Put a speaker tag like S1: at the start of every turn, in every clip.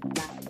S1: Bye.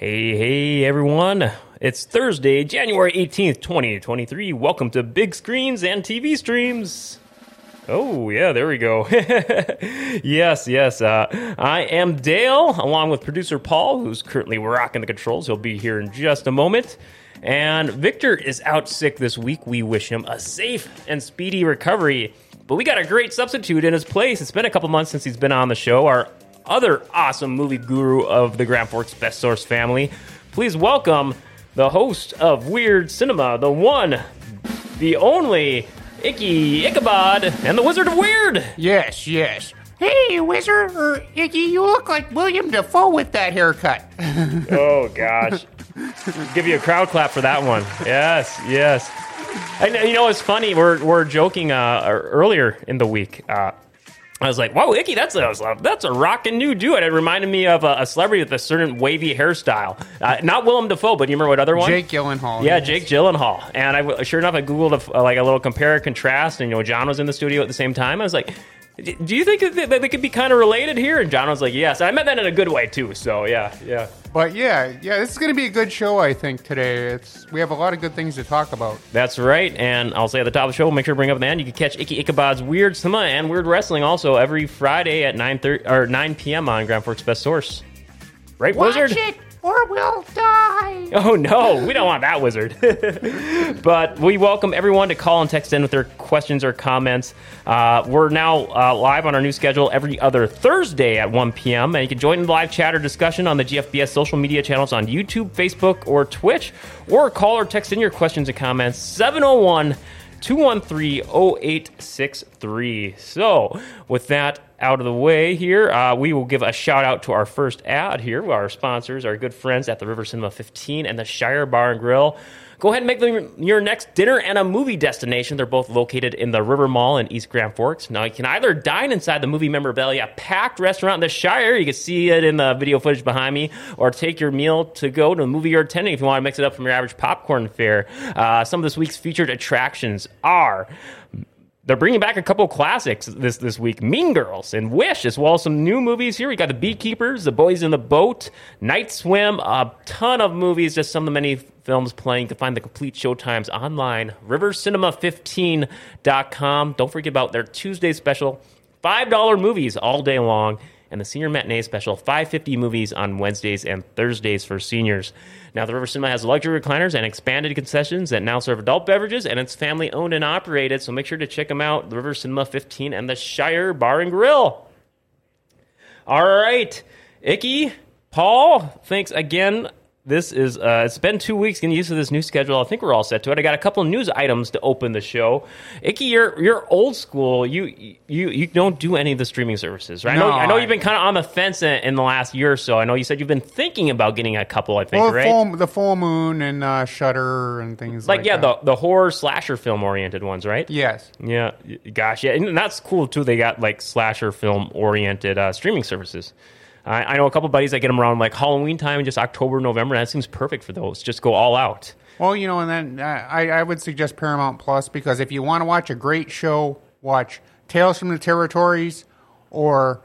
S1: Hey, hey, everyone. It's Thursday, January 18th, 2023. Welcome to Big Screens and TV Streams. Oh, yeah, there we go. yes, yes. Uh, I am Dale, along with producer Paul, who's currently rocking the controls. He'll be here in just a moment. And Victor is out sick this week. We wish him a safe and speedy recovery. But we got a great substitute in his place. It's been a couple months since he's been on the show. Our other awesome movie guru of the Grand Forks Best Source family. Please welcome the host of Weird Cinema, the one, the only, Icky Ichabod, and the Wizard of Weird.
S2: Yes, yes. Hey, Wizard, or Icky, you look like William Dafoe with that haircut.
S1: Oh gosh, give you a crowd clap for that one. Yes, yes. And you know it's funny. We're we're joking uh, earlier in the week. Uh, I was like, "Whoa, Icky, that's a that's a rockin' new dude." It reminded me of a, a celebrity with a certain wavy hairstyle. Uh, not Willem Dafoe, but you remember what other one?
S2: Jake Gyllenhaal.
S1: Yeah,
S2: yes.
S1: Jake Gyllenhaal. And I, sure enough, I googled a, like a little compare and contrast, and you know, John was in the studio at the same time. I was like, "Do you think that they could be kind of related here?" And John was like, "Yes." And I meant that in a good way too. So yeah, yeah.
S2: But yeah, yeah, this is going to be a good show, I think, today. It's We have a lot of good things to talk about.
S1: That's right. And I'll say at the top of the show, we'll make sure to bring up at the end. You can catch Icky Ichabod's Weird Cinema and Weird Wrestling also every Friday at 9, 30, or 9 p.m. on Grand Forks Best Source. Right,
S2: Watch
S1: Wizard?
S2: it, or we'll die.
S1: Oh no, we don't want that wizard. but we welcome everyone to call and text in with their questions or comments. Uh, we're now uh, live on our new schedule every other Thursday at 1 p.m. And you can join in the live chat or discussion on the GFBS social media channels on YouTube, Facebook, or Twitch, or call or text in your questions and comments 701 213 0863. So, with that out of the way here, uh, we will give a shout out to our first ad here. Our sponsors, our good friends at the River Cinema 15 and the Shire Bar and Grill. Go ahead and make them your next dinner and a movie destination. They're both located in the River Mall in East Grand Forks. Now, you can either dine inside the movie memorabilia packed restaurant in the Shire. You can see it in the video footage behind me, or take your meal to go to the movie you're attending if you want to mix it up from your average popcorn fare. Uh, some of this week's featured attractions are they're bringing back a couple classics this this week: Mean Girls and Wish, as well as some new movies here. We got The Beekeepers, The Boys in the Boat, Night Swim, a ton of movies. Just some of the many films playing. You can find the complete showtimes online. RiverCinema15.com. Don't forget about their Tuesday special, five dollar movies all day long, and the Senior Matinee special, five fifty movies on Wednesdays and Thursdays for seniors. Now, the River Cinema has luxury recliners and expanded concessions that now serve adult beverages, and it's family owned and operated. So make sure to check them out, the River Cinema 15 and the Shire Bar and Grill. All right, Icky, Paul, thanks again. This is uh, it's been two weeks getting used to this new schedule. I think we're all set to it. I got a couple of news items to open the show. Icky, you're you're old school. You you you don't do any of the streaming services, right? I know
S2: No,
S1: I know you've been kind of on the fence in, in the last year or so. I know you said you've been thinking about getting a couple. I think
S2: Well,
S1: right.
S2: full, the full moon and uh, Shudder and things like,
S1: like yeah,
S2: that.
S1: the the horror slasher film oriented ones, right?
S2: yes.
S1: Yeah, gosh, yeah, and that's cool too. They got like slasher film oriented uh, streaming services. I, I know a couple buddies that get them around like Halloween time, just October, November. And that seems perfect for those. Just go all out.
S2: Well, you know, and then uh, I, I would suggest Paramount Plus because if you want to watch a great show, watch Tales from the Territories or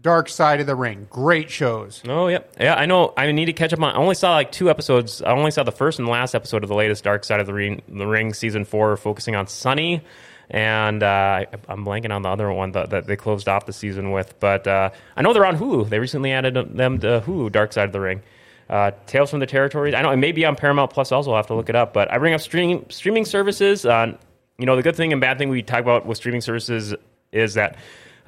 S2: Dark Side of the Ring. Great shows.
S1: Oh, yep. Yeah, I know. I need to catch up on. I only saw like two episodes. I only saw the first and last episode of the latest Dark Side of the Ring, the Ring season four, focusing on Sunny. And uh, I'm blanking on the other one that, that they closed off the season with. But uh, I know they're on Hulu. They recently added them to Hulu, Dark Side of the Ring. Uh, Tales from the Territories. I know it may be on Paramount Plus also. I'll have to look it up. But I bring up streaming streaming services. Uh, you know, the good thing and bad thing we talk about with streaming services is that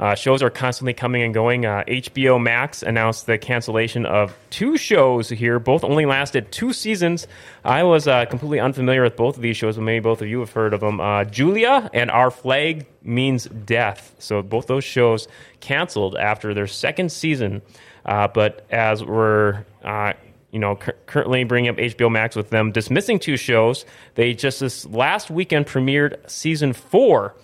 S1: uh, shows are constantly coming and going. Uh, HBO Max announced the cancellation of two shows here. Both only lasted two seasons. I was uh, completely unfamiliar with both of these shows, but maybe both of you have heard of them. Uh, Julia and Our Flag Means Death. So both those shows canceled after their second season. Uh, but as we're uh, you know, cu- currently bringing up HBO Max with them dismissing two shows. They just this last weekend premiered season four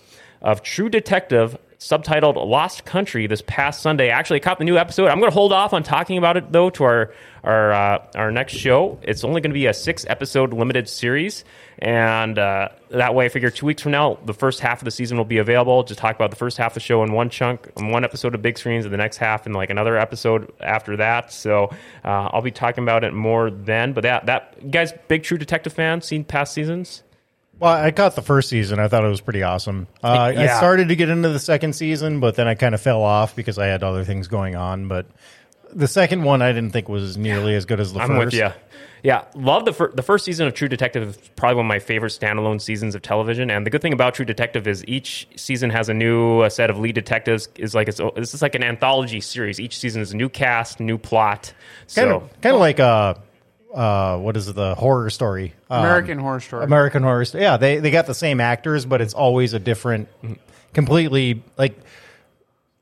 S1: of True Detective, subtitled Lost Country, this past Sunday. Actually, I caught the new episode. I'm going to hold off on talking about it though to our our uh, our next show. It's only going to be a six episode limited series, and uh, that way, I figure two weeks from now, the first half of the season will be available. Just talk about the first half of the show in one chunk, in one episode of big screens, and the next half in like another episode after that. So uh, I'll be talking about it more then. But that that guys, big True Detective fan, seen past seasons?
S3: Well, I caught the first season. I thought it was pretty awesome. Uh,
S1: Yeah.
S3: I started to get into the second season, but then I kind of fell off because I had other things going on. But the second one, I didn't think was nearly as good as the
S1: I'm
S3: first.
S1: with you. Yeah, love the fir- the first season of True Detective. is Probably one of my favorite standalone seasons of television. And the good thing about True Detective is each season has a new uh, set of lead detectives. Is like it's this is like an anthology series. Each season is a new cast, new plot.
S3: Kind
S1: So
S3: of, kind of like uh, uh, what is it, the horror story? Um,
S2: American Horror Story.
S3: American Horror Story. Yeah, they they got the same actors, but it's always a different, completely like.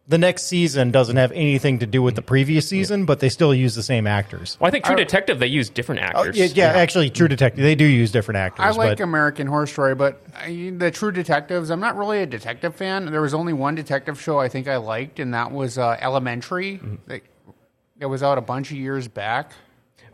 S3: The next season doesn't have anything to do with the previous season, but they still use the same actors.
S1: well, I think True Detective they use different
S3: Oh,
S1: actors.
S3: yeah, yeah, actually, True Detective they do use different actors.
S2: I like
S3: but
S2: American Horror Story, but I, the True Detectives, I'm not really a detective fan. There was only one detective show I think I liked, and that was uh, Elementary.
S1: Mm-hmm.
S2: That, that was out a bunch of years back.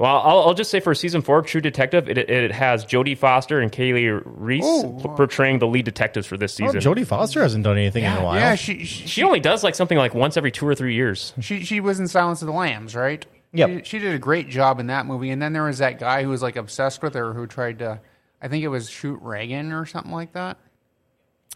S1: Well, I'll, I'll just say for season four of True Detective, it, it has Jodie Foster and Kali Reis
S2: Oh.
S1: portraying the lead detectives for this
S3: oh,
S1: season.
S3: Jodie Foster hasn't done anything in a while.
S2: Yeah, she, she
S1: she only does like something like once every two or three years.
S2: she she was in Silence of the Lambs, right?
S3: Yep.
S2: She, she did a great job in that movie. And then there was that guy who was like obsessed with her, who tried to, I think it was shoot Reagan or something like that.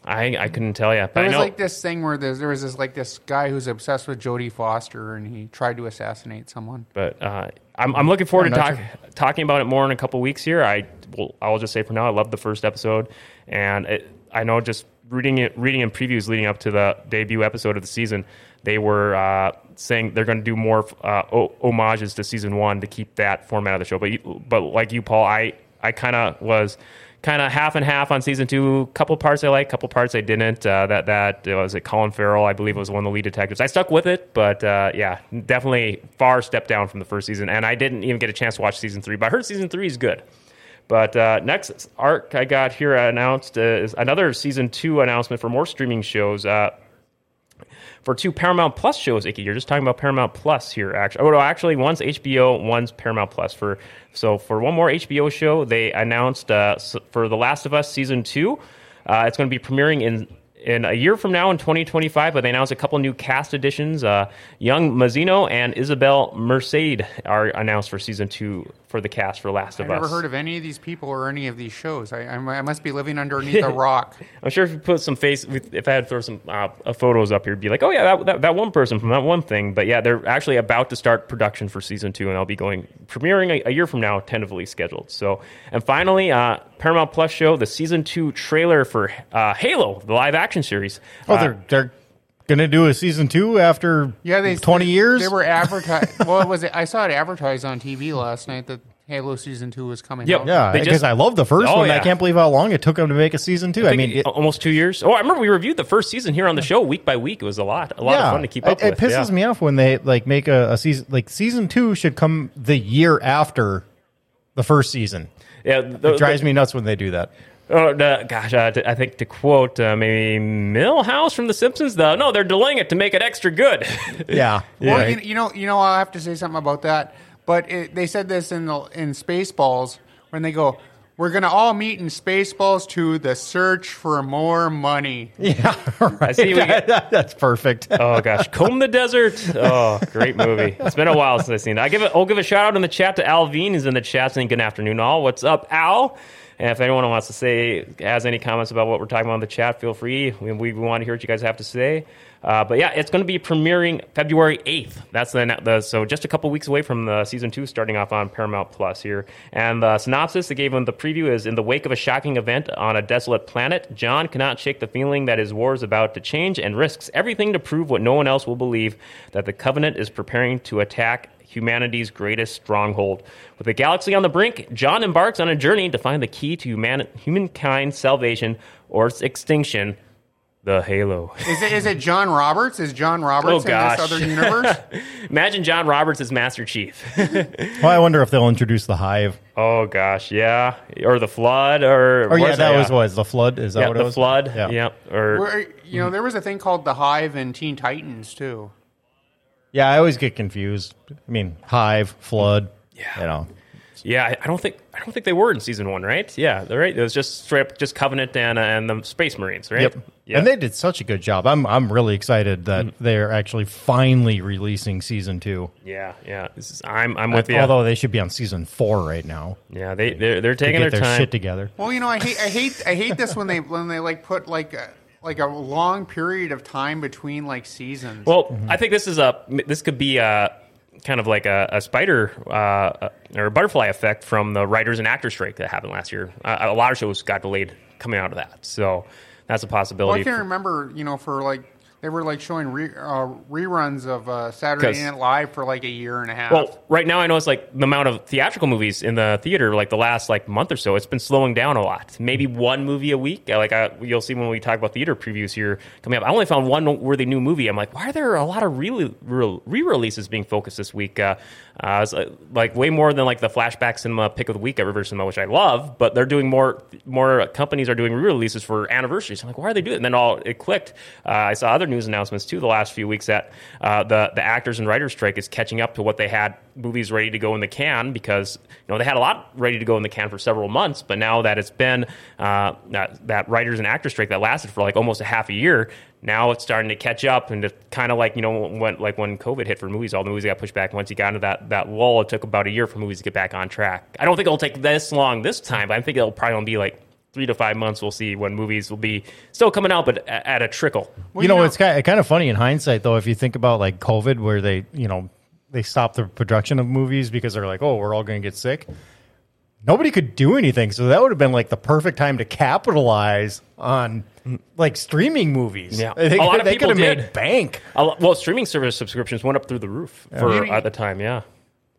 S1: I, I couldn't tell you, but
S2: There
S1: I
S2: was
S1: know
S2: like this thing where there's, there was this like this guy who's obsessed with Jodie Foster, and he tried to assassinate someone.
S1: But uh, I'm, I'm looking forward to
S3: I'm
S1: talk, talking about it more in a couple weeks here. I will I'll just say for now, I love the first episode, and it, I know just reading it, reading in previews leading up to the debut episode of the season, they were uh, saying they're going to do more uh, homages to season one to keep that format of the show. But you, but like you, Paul, I I kind of was kind of half and half on season two. Couple parts I liked, couple parts I didn't. Uh, that that uh, was it. Colin Farrell, I believe, was one of the lead detectives. I stuck with it, but uh, yeah, definitely far step down from the first season. And I didn't even get a chance to watch season three, but I heard season three is good. But uh, next arc I got here announced uh, is another season two announcement for more streaming shows. For two Paramount Plus shows, Icky. You're just talking about Paramount Plus here. Actually, oh no, actually, one's HBO, one's Paramount Plus. For so for one more HBO show, they announced uh, for The Last of Us season two. Uh, it's going to be premiering in in a year from now in 2025. But they announced a couple new cast additions. Uh, Young Mazino and Isabel Merced are announced for season two for the cast for Last of Us.
S2: I've never heard of any of these people or any of these shows. I, I, I must be living underneath a rock.
S1: I'm sure if you put some face, if I had to throw some uh, uh, photos up here, it'd be like, oh yeah, that, that, that one person from that one thing. But yeah, they're actually about to start production for season two, and I'll be going premiering a, a year from now, tentatively scheduled. So, and finally, uh, Paramount Plus show the season two trailer for uh, Halo, the live action series.
S3: Oh,
S1: Uh,
S3: they're they're gonna do a season two after
S2: Yeah, they
S3: twenty years.
S2: They were advertised. well, was it? I saw it advertised on TV last night that Halo season two was coming
S1: Yep.
S2: out.
S3: yeah,
S1: They
S3: because
S1: just-
S3: I love the first
S1: Oh,
S3: one. I can't believe how long it took them to make a season two. I,
S1: I
S3: mean, it,
S1: almost two years. Oh, I remember we reviewed the first season here on the show week by week. It was a lot, a lot
S3: yeah,
S1: of fun to keep
S3: it,
S1: up
S3: it
S1: with.
S3: It pisses
S1: yeah.
S3: me off when they like make a, a season like season two should come the year after the first season.
S1: Yeah, the,
S3: It drives me nuts when they do that.
S1: Oh, the, gosh, uh, I think to quote uh, maybe Milhouse from The Simpsons, though, no, they're delaying it to make it extra good.
S3: Yeah.
S2: Well,
S3: Right.
S2: you, you know, you know, I'll have to say something about that. But it, they said this in the in Spaceballs when they go, "We're going to all meet in Spaceballs to the search for more money."
S3: Yeah. Right.
S1: see we get-
S3: That's perfect.
S1: oh gosh, Comb the Desert. Oh, great movie. It's been a while since I've seen it. I give it. I'll give a shout out in the chat to Alvin. He's in the chat saying good afternoon, all. What's up, Al? And if anyone wants to say has any comments about what we're talking about in the chat, feel free. We, we want to hear what you guys have to say. Uh, but yeah, it's going to be premiering February eighth. That's the, the so just a couple weeks away from the season two starting off on Paramount Plus here. And the synopsis they gave him the preview is: in the wake of a shocking event on a desolate planet, John cannot shake the feeling that his war is about to change and risks everything to prove what no one else will believe that the Covenant is preparing to attack humanity's greatest stronghold. With the galaxy on the brink, John embarks on a journey to find the key to human- humankind's salvation or its extinction. The Halo.
S2: Is it is it John Roberts? Is John Roberts
S1: Oh,
S2: in
S1: gosh.
S2: this other universe?
S1: Imagine John Roberts as Master Chief.
S3: Well, I wonder if they'll introduce the hive.
S1: oh gosh, yeah, or the flood, or
S3: Oh yeah, that
S1: yeah.
S3: was was the flood. Is that
S1: yeah,
S3: what it
S1: the
S3: was?
S1: flood.
S3: Yeah.
S1: Yeah, or
S2: Where, you know, there was a thing called the Hive in Teen Titans too.
S3: Yeah, I always get confused. I mean, hive, flood.
S1: Yeah.
S3: You know.
S1: Yeah, I- I don't think I don't think they were in season one, right? Yeah, they're right. It was just straight up just Covenant and uh, and the Space Marines, right?
S3: Yep.
S1: Yeah.
S3: And they did such a good job. I'm I'm really excited that they're actually finally releasing season two.
S1: yeah, yeah. This is, I'm I'm with you.
S3: Although they should be on season four right now.
S1: yeah, they they're, they're
S3: To
S1: taking
S3: get
S1: their
S3: their
S1: time.
S3: shit together.
S2: Well, you know, I hate I hate I hate this when they when they like put like a, like a long period of time between like seasons.
S1: Well, I think this is a this could be a kind of like a, a spider uh, or a butterfly effect from the writers and actors strike that happened last year. Uh, a lot of shows got delayed coming out of that, so that's a
S2: Well,
S1: possibility.
S2: I can't remember, you know, for like they were like showing re, uh, reruns of uh, Saturday Night Live for like a year and a half.
S1: Well, right now I know it's like the amount of theatrical movies in the theater, like the last like month or so, it's been slowing down a lot. Maybe one movie a week. Like I, you'll see when we talk about theater previews here coming up. I only found one worthy new movie. I'm like, why are there a lot of re re-releases being focused this week? Uh, uh, it's, uh, like way more than like the flashback cinema pick of the week at River Cinema, which I love. But they're doing more. More companies are doing re-releases for anniversaries. I'm like, why are they doing? it? And then all it clicked. Uh, I saw other news announcements too the last few weeks that uh, the the actors and writers strike is catching up to what they had movies ready to go in the can because you know they had a lot ready to go in the can for several months, but now that it's been uh, that, that writers and actors strike that lasted for like almost a half a year, now it's starting to catch up and it kind of like you know when like when COVID hit for movies, all the movies got pushed back. Once you got into that that lull, it took about a year for movies to get back on track. I don't think it'll take this long this time, but I think it'll probably be like. Three to five months, we'll see when movies will be still coming out, but at a trickle.
S2: Well,
S3: you know, it's kind of, kind of funny in hindsight, though, if you think about like COVID, where they, you know, they stopped the production of movies because they're like, oh, we're all going to get sick. Nobody could do anything, so that would have been like the perfect time to capitalize on like streaming movies.
S1: Yeah.
S3: they,
S1: A lot of
S3: they
S1: people
S3: could have
S1: did.
S3: made bank.
S1: A lo- Well, streaming service subscriptions went up through the roof for
S2: Yeah.
S1: at the time. Yeah,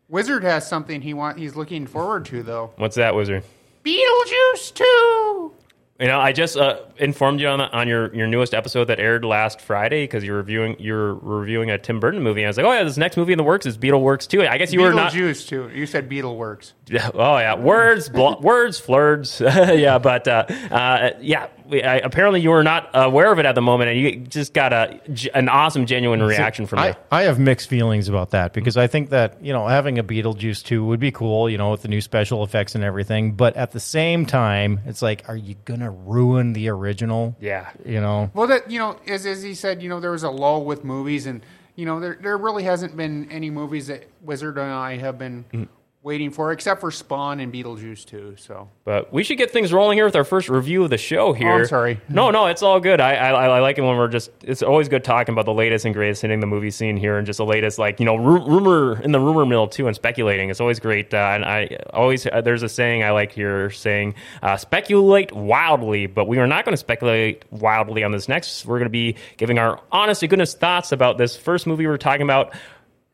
S2: Wizard has something he want he's looking forward to though.
S1: what's that, Wizard?
S2: Beetlejuice two.
S1: You know, I just uh, informed you on, on your, your newest episode that aired last Friday because you're reviewing you're reviewing a Tim Burton movie. And I was like, oh yeah, this next movie in the works is Beetleworks too. I guess you were not.
S2: Beetlejuice too. You said Beetleworks.
S1: Yeah, Oh yeah, words, bl- words, flirts. yeah, but uh, uh, yeah, we, I, apparently you were not aware of it at the moment, and you just got a g- an awesome, genuine reaction from me.
S3: I, I have mixed feelings about that because I think that you know having a Beetlejuice two would be cool, you know, with the new special effects and everything. But at the same time, it's like, are you gonna ruin the original?
S1: Yeah.
S3: you know.
S2: Well, that you know, as as he said, you know, there was a lull with movies, and you know, there there really hasn't been any movies that Wizard and I have been
S1: Mm.
S2: Waiting for, except for Spawn and Beetlejuice too. So
S1: But we should get things rolling here with our first review of the show here.
S2: Oh, I'm sorry.
S1: No, no, it's all good. I, I I like it when we're just. It's always good talking about the latest and greatest hitting the movie scene here, and just the latest, like you know, ru- rumor in the rumor mill too, and speculating. It's always great. Uh, and I always uh, there's a saying I like here saying, uh, "Speculate wildly," but we are not going to speculate wildly on this next. We're going to be giving our honest to goodness thoughts about this first movie we're talking about.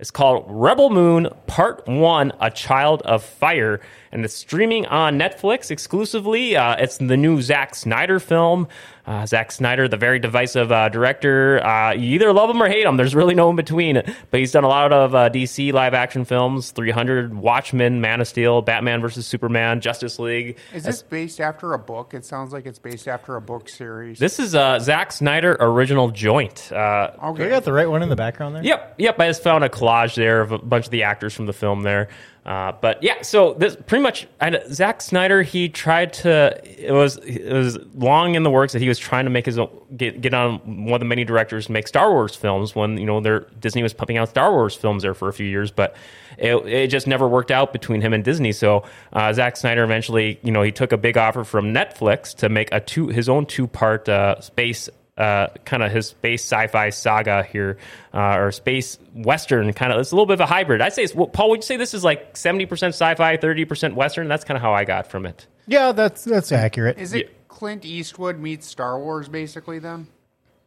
S1: It's called Rebel Moon Part 1 A Child of Fire, and it's streaming on Netflix exclusively. Uh, it's the new Zack Snyder film. Uh, Zack Snyder, the very divisive uh, director, uh, you either love him or hate him. There's really no in between. But he's done a lot of uh, DC live action films: 300, Watchmen, Man of Steel, Batman versus Superman, Justice League.
S2: Is this based after a book? It sounds like it's based after a book series.
S1: This is uh, Zack Snyder original joint. Uh,
S2: okay.
S3: We got the right one in the background there.
S1: Yep, yep. I just found a collage there of a bunch of the actors from the film there. Uh, but yeah, so this pretty much I, Zack Snyder. He tried to. It was it was long in the works that he was trying to make his own, get get on one of the many directors to make Star Wars films when you know their Disney was pumping out Star Wars films there for a few years, but it, it just never worked out between him and Disney. So uh, Zack Snyder eventually, you know, he took a big offer from Netflix to make a two his own two part uh, space uh, kind of his space sci-fi saga here, uh, or space western kind of. It's a little bit of a hybrid. I'd say, it's, well, Paul, would you say this is like seventy percent sci-fi, thirty percent western? That's kind of how I got from it.
S3: Yeah, that's that's accurate.
S2: Is it Clint Eastwood meets Star Wars, basically? Then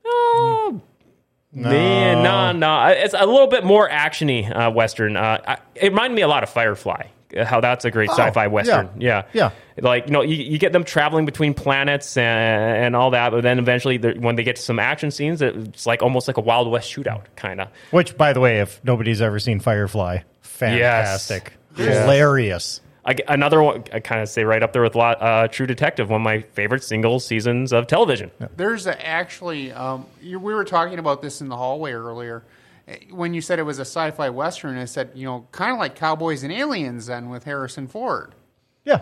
S1: Oh, man, no, no. It's a little bit more actiony uh, western. Uh, I, it reminded me a lot of Firefly. How that's a great sci-fi western. Yeah.
S3: Yeah.
S1: Like you know, you, you get them traveling between planets and, and all that, but then eventually, when they get to some action scenes, it's like almost like a Wild West shootout, kind of.
S3: Which, by the way, if nobody's ever seen Firefly, fantastic,
S1: Yes.
S3: hilarious.
S1: I, another one, I kind of say right up there with lot, uh, True Detective, one of my favorite single seasons of television.
S2: there's a, actually um, you, we were talking about this in the hallway earlier. When you said it was a sci-fi western, I said you know kind of like Cowboys and Aliens then with Harrison Ford.
S3: Yeah.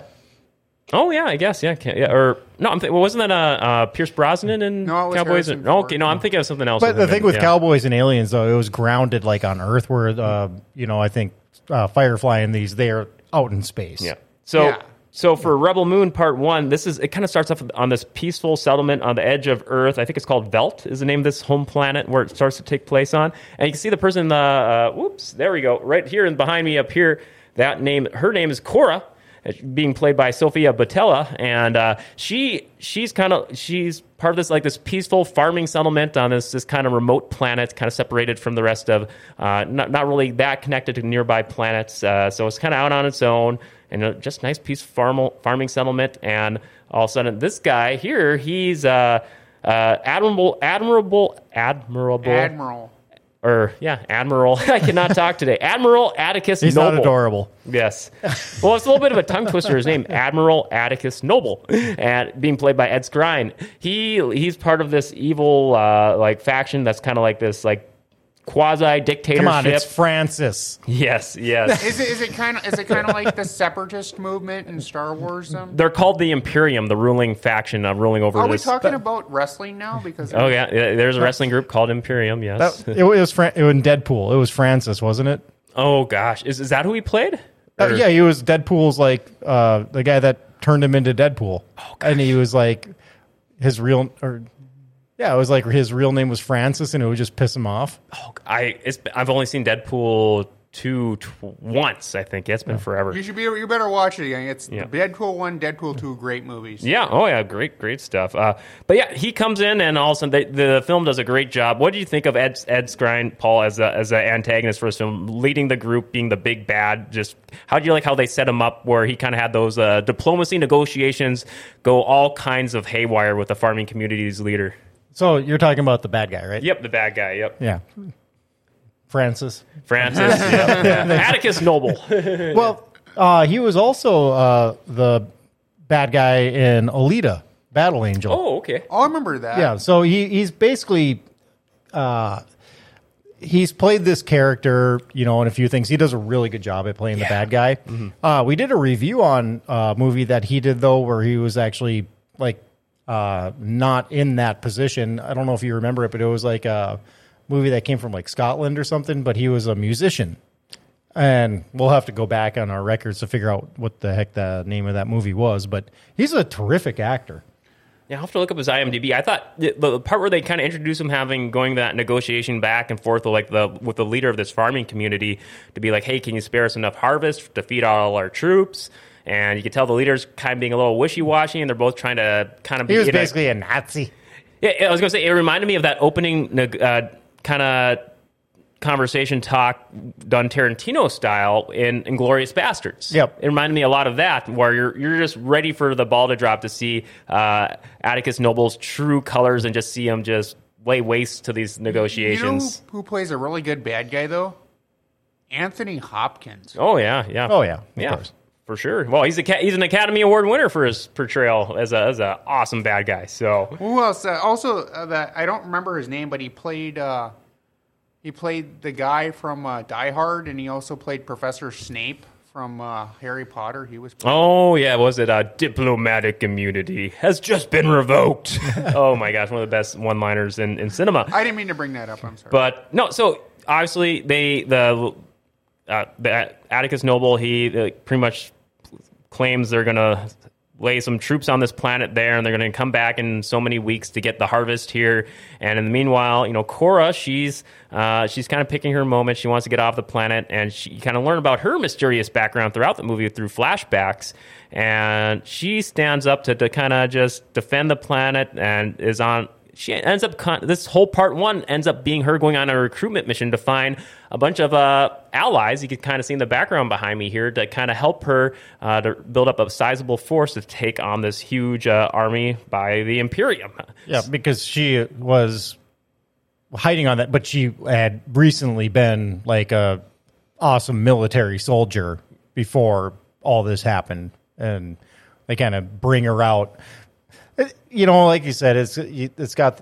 S1: Oh yeah, I guess yeah, ca- yeah. Or no, I'm th- well, wasn't that uh, uh, Pierce Brosnan and
S2: No, it was
S1: Cowboys? And,
S2: Ford.
S1: okay, no, I'm thinking of something else.
S3: But the
S1: him
S3: thing with
S1: yeah.
S3: Cowboys and Aliens, though, it was grounded like on Earth, where uh, you know I think uh, Firefly and these they're out in space.
S1: Yeah. So
S2: Yeah.
S1: So for Rebel Moon Part One, this is it. Kind of starts off on this peaceful settlement on the edge of Earth. I think it's called Veldt. Is the name of this home planet where it starts to take place on. And you can see the person. Uh, uh, whoops, there we go. Right here and behind me up here. That name. Her name is Kora. Being played by Sofia Boutella, and uh, she she's kind of she's part of this like this peaceful farming settlement on this this kind of remote planet, kind of separated from the rest of uh, not not really that connected to nearby planets. Uh, so it's kind of out on its own and uh, just nice piece of farm- farming settlement. And all of a sudden, this guy here, he's uh, uh, admirable, admirable, admirable,
S2: Admiral.
S1: Or yeah, admiral. I cannot talk today. Admiral Atticus
S3: He's
S1: Noble.
S3: not adorable.
S1: Yes. Well, it's a little bit of a tongue twister. His name, Admiral Atticus Noble, and being played by Ed Skrein. He he's part of this evil uh, like faction that's kind of like this like quasi dictatorship.
S3: Come on, it's Francis.
S1: yes, yes.
S2: Is it is it kind of is it kind of like the separatist movement in Star Wars? Then
S1: They're called the Imperium, the ruling faction uh, ruling over
S2: are we
S1: this.
S2: talking about wrestling now? Because
S1: Oh yeah, yeah, there's a wrestling group called Imperium. Yes.
S3: That, it was Fran- it was in Deadpool. It was Francis, wasn't it?
S1: oh gosh, is is that who he played?
S3: Uh, yeah, he was Deadpool's like uh, the guy that turned him into Deadpool, oh, and he was like his real or yeah, it was like his real name was Francis, and it would just piss him off.
S1: Oh, I it's, I've only seen Deadpool two tw- once. I think yeah, it's been forever.
S2: you should be you better watch it again. It's
S1: Yeah.
S2: Deadpool one, Deadpool two, great movies.
S1: Yeah. Oh, yeah. Great, great stuff. Uh, but yeah, he comes in, and all of a sudden, they, the film does a great job. What do you think of Ed Ed Skrein, Paul, as a, as an antagonist for this film, leading the group, being the big bad? Just how do you like how they set him up, where he kind of had those uh, diplomacy negotiations go all kinds of haywire with the farming community's leader?
S3: So you're talking about the bad guy, right?
S1: Yep, the bad guy. Yep,
S3: Yeah, Francis.
S1: Francis. yep. Atticus Noble.
S3: Well, uh, he was also uh, the bad guy in Alita, Battle Angel.
S1: oh, okay.
S2: Oh, I remember that.
S3: Yeah, so he he's basically uh he's played this character, you know, in a few things. He does a really good job at playing the bad guy. Uh we did a review on a movie that he did though where he was actually like uh not in that position. I don't know if you remember it, but it was like a movie that came from like Scotland or something, but he was a musician. And we'll have to go back on our records to figure out what the heck the name of that movie was, but he's a terrific actor.
S1: Yeah, I'll have to look up his IMDb. I thought the, the part where they kind of introduce him having going that negotiation back and forth with like the with the leader of this farming community to be like, hey, can you spare us enough harvest to feed all our troops? And you can tell the leader's kind of being a little wishy washy, and they're both trying to kind of be.
S3: He was
S1: in a-
S3: basically a Nazi.
S1: yeah, I was going to say it reminded me of that opening uh, kind of conversation talk done Tarantino style in Inglourious Basterds.
S3: Yep.
S1: It reminded me a lot of that, where you're you're just ready for the ball to drop to see uh, Atticus Noble's true colors and just see him just lay waste to these
S2: You know
S1: negotiations.
S2: who, who plays a really good bad guy though? Anthony Hopkins.
S1: Oh yeah, yeah.
S3: Oh, yeah, of
S1: yeah,
S3: course.
S1: For sure. Well, he's a he's an Academy Award winner for his portrayal as a as a awesome bad guy. So
S2: Who else? Uh, also, uh, that I don't remember his name, but he played uh, he played the guy from uh, Die Hard, and he also played Professor Snape from uh, Harry Potter. He was.
S1: Oh yeah, was it uh, diplomatic immunity has just been revoked? oh my gosh, one of the best one-liners in, in cinema.
S2: I didn't mean to bring that up. I'm sorry.
S1: But no, so obviously they the uh, the Atticus Noble he pretty much claims they're gonna lay some troops on this planet there, and they're gonna come back in so many weeks to get the harvest here. And in the meanwhile, you know, Kora she's uh, she's kind of picking her moment. She wants to get off the planet, and she kind of learn about her mysterious background throughout the movie through flashbacks. And she stands up to, to kind of just defend the planet and is on she ends up con- this whole part one ends up being her going on a recruitment mission to find a bunch of uh, allies. You can kind of see in the background behind me here to kind of help her uh, to build up a sizable force to take on this huge uh, army by the Imperium.
S3: Yeah, because she was hiding on that, but she had recently been like a awesome military soldier before all this happened, and they kind of bring her out. It- you know, like you said, it's it's got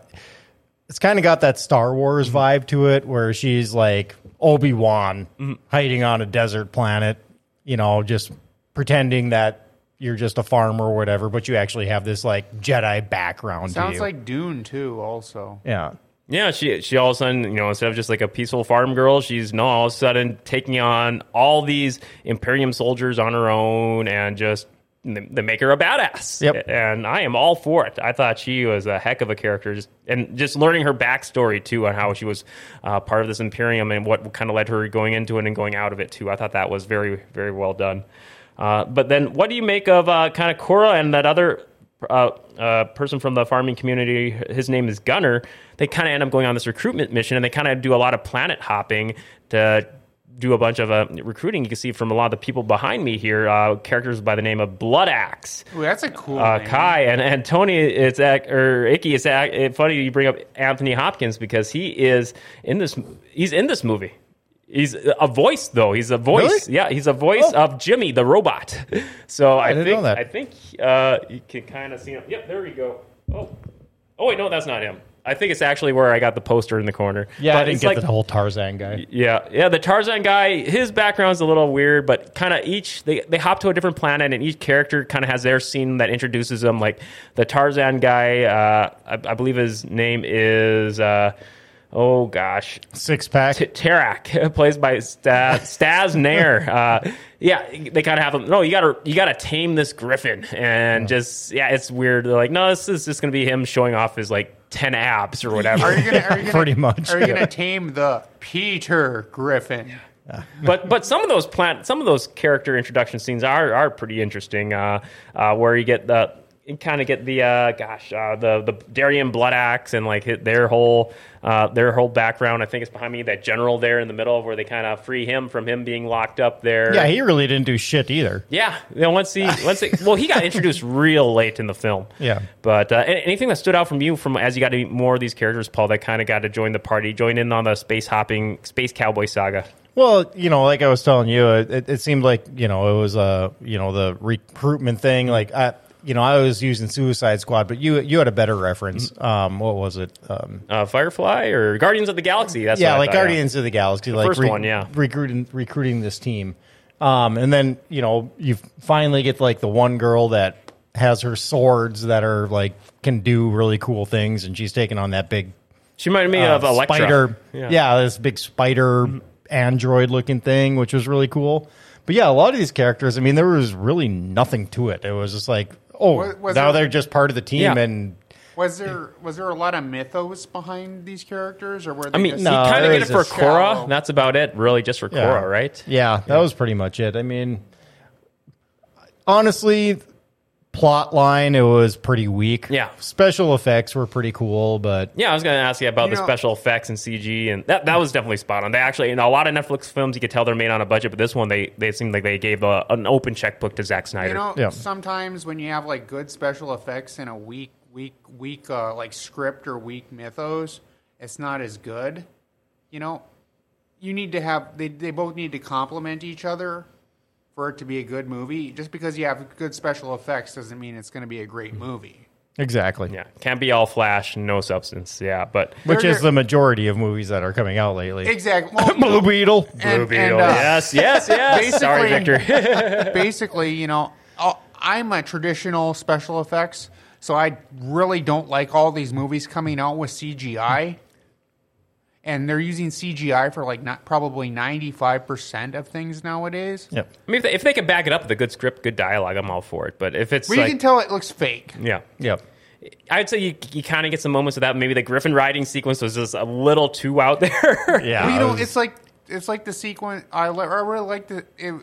S3: it's kind of got that Star Wars mm-hmm. vibe to it, where she's like Obi Wan mm-hmm. hiding on a desert planet, you know, just pretending that you're just a farmer or whatever, but you actually have this like Jedi background. to
S2: Sounds
S3: you.
S2: like Dune too. Also,
S3: yeah.
S1: Yeah, she she all of a sudden, you know, instead of just like a peaceful farm girl, she's no all of a sudden taking on all these Imperium soldiers on her own and just they make her a badass.
S3: Yep.
S1: And I am all for it. I thought she was a heck of a character, just, and just learning her backstory too, on how she was uh, part of this Imperium and what kind of led her going into it and going out of it too. I thought that was very very well done. Uh, but then, what do you make of uh, kind of Kora and that other uh, uh, person from the farming community? His name is Gunner. They kind of end up going on this recruitment mission, and they kind of do a lot of planet hopping to do a bunch of uh, recruiting. You can see from a lot of the people behind me here, uh, characters by the name of Bloodaxe.
S2: Ooh, that's a cool.
S1: Uh,
S2: name.
S1: Kai and, and Tony, it's ac- or Icky. It's it's funny you bring up Anthony Hopkins because he is in this. He's in this movie. He's a voice though. He's a voice.
S3: Really?
S1: Yeah, he's a voice
S3: Oh.
S1: of Jimmy the robot. So I,
S3: didn't
S1: think
S3: know that.
S1: I think uh, you can kind of see him. Yep, there we go. Oh, oh wait, no, that's not him. I think it's actually where I got the poster in the corner.
S3: Yeah, I didn't get
S1: like-
S3: the whole Tarzan guy.
S1: yeah, yeah. The Tarzan guy, his background's a little weird, but kind of each they they hop to a different planet, and each character kind of has their scene that introduces them. Like the Tarzan guy, uh, I, I believe his name is. Uh, Oh gosh,
S3: Six pack.
S1: T- Tarak, plays by Sta- Staz Nair. Uh, yeah, they kind of have him. No, you gotta you gotta tame this griffin, and just yeah, it's weird. They're like, no, this is just gonna be him showing off his like ten abs or whatever.
S2: Are you gonna? Are you gonna
S3: Pretty much,
S2: Are you gonna tame the Peter Griffin?
S1: but but some of those plant some of those character introduction scenes are are pretty interesting. Uh, uh, where you get the you kind of get the uh, gosh uh, the the Darrian Bloodaxe and like hit their whole uh, their whole background. I think it's behind me that general there in the middle of where they kind of free him from him being locked up there.
S3: Yeah, he really didn't do shit either.
S1: Yeah, you know, once he once he, well, he got introduced real late in the film.
S3: Yeah.
S1: but uh, anything that stood out from you from as you got to meet more of these characters, Paul, that kind of got to join the party, join in on the space hopping, space cowboy saga.
S3: Well, you know, like I was telling you, it, it, seemed like you know it was uh, you know the recruitment thing. Like I, you know, I was using Suicide Squad, but you you had a better reference.
S1: Mm-hmm.
S3: Um, what was it? Um,
S1: Uh, Firefly or Guardians of the Galaxy? That's
S3: yeah,
S1: what I
S3: like
S1: thought,
S3: Guardians of the Galaxy, like
S1: first one, yeah.
S3: recruiting recruiting this team, um, and then you know you finally get like the one girl that has her swords that are like can do really cool things, and she's taking on that big
S1: She reminded me
S3: uh,
S1: of Elektra.
S3: spider.
S1: Yeah.
S3: Yeah. this big spider android looking thing, which was really cool. But yeah, a lot of these characters, I mean, there was really nothing to it. It was just like, oh,
S2: Was- was
S3: now
S2: there-
S3: they're just part of the team,
S1: Yeah.
S3: and
S2: Was there was there a lot of mythos behind these characters, or were they
S1: I mean,
S2: just
S1: you
S3: No,
S1: kind of
S3: there
S1: get it for
S3: just
S1: Kora.
S2: shallow.
S1: That's about it, really, just for
S3: yeah.
S1: Kora, right?
S3: Yeah, that was pretty much it. I mean, honestly, plot line, it was pretty weak.
S1: Yeah.
S3: Special effects were pretty cool, but
S1: Yeah, I was going to ask you about
S2: You
S1: the
S2: know-
S1: special effects and CG, and that that was definitely spot on. They actually, in a lot of Netflix films, you could tell they're made on a budget, but this one, they they seemed like they gave a, an open checkbook to Zack Snyder.
S2: You know,
S3: Yeah.
S2: sometimes when you have like good special effects and a weak, weak, weak uh, like script or weak mythos, it's not as good. You know, you need to have they they both need to complement each other for it to be a good movie. Just because you have good special effects doesn't mean it's going to be a great movie.
S3: exactly.
S1: yeah, can't be all flash, no substance. Yeah, but
S3: Which
S2: They're-
S3: is the majority of movies that are coming out lately.
S2: Exactly. Well,
S3: Blue Beetle.
S2: and-
S1: Blue
S2: and,
S1: Beetle.
S2: uh,
S1: yes, yes, yes. Sorry, Victor.
S2: basically, you know, uh, I'm a traditional special effects, so I really don't like all these movies coming out with CGI. And they're using CGI for like not probably 95% of things nowadays.
S3: Yep.
S1: I mean, if they, if they can back it up with a good script, good dialogue, I'm all for it. But if it's
S2: Where you
S1: like,
S2: can tell it looks fake.
S1: yeah,
S3: Yep.
S1: I'd say you, you kind of get some moments of that. Maybe the Griffin riding sequence was just a little too out there.
S3: Yeah.
S2: Well, you know,
S3: was-
S2: it's like it's like the sequence. I, I really like the. It,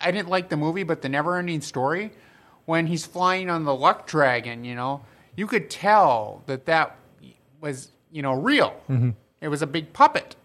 S2: I didn't like the movie, but the never-ending story when he's flying on the luck dragon. You know, you could tell that that was you know real.
S3: Mm-hmm.
S2: It was a big puppet.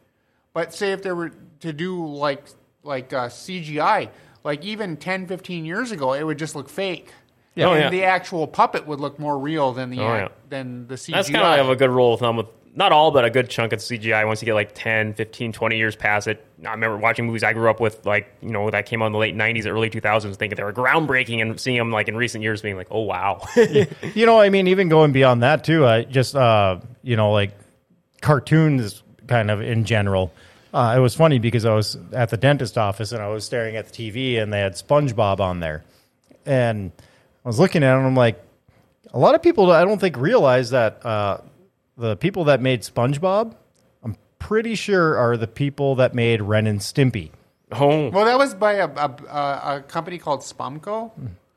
S2: But say if they were to do like like uh, CGI, like even 10, 15 years ago, it would just look fake.
S1: Yeah. Oh,
S2: and
S1: yeah.
S2: the actual puppet would look more real than the
S1: Oh, yeah.
S2: than the CGI.
S1: That's kind of a good rule of thumb with not all, but a good chunk of CGI. Once you get like 10, 15, 20 years past it, I remember watching movies I grew up with, like, you know, that came out in the late 90s, early 2000s, thinking they were groundbreaking and seeing them like in recent years being like, oh, wow.
S3: You know, I mean, even going beyond that too, I just, uh, you know, like cartoons kind of in general. Uh, it was funny because I was at the dentist office and I was staring at the TV and they had SpongeBob on there. And I was looking at it and I'm like, a lot of people I don't think realize that uh, the people that made SpongeBob, I'm pretty sure are the people that made Ren and Stimpy.
S1: oh,
S2: Well, that was by a, a, a, a company called Spumco.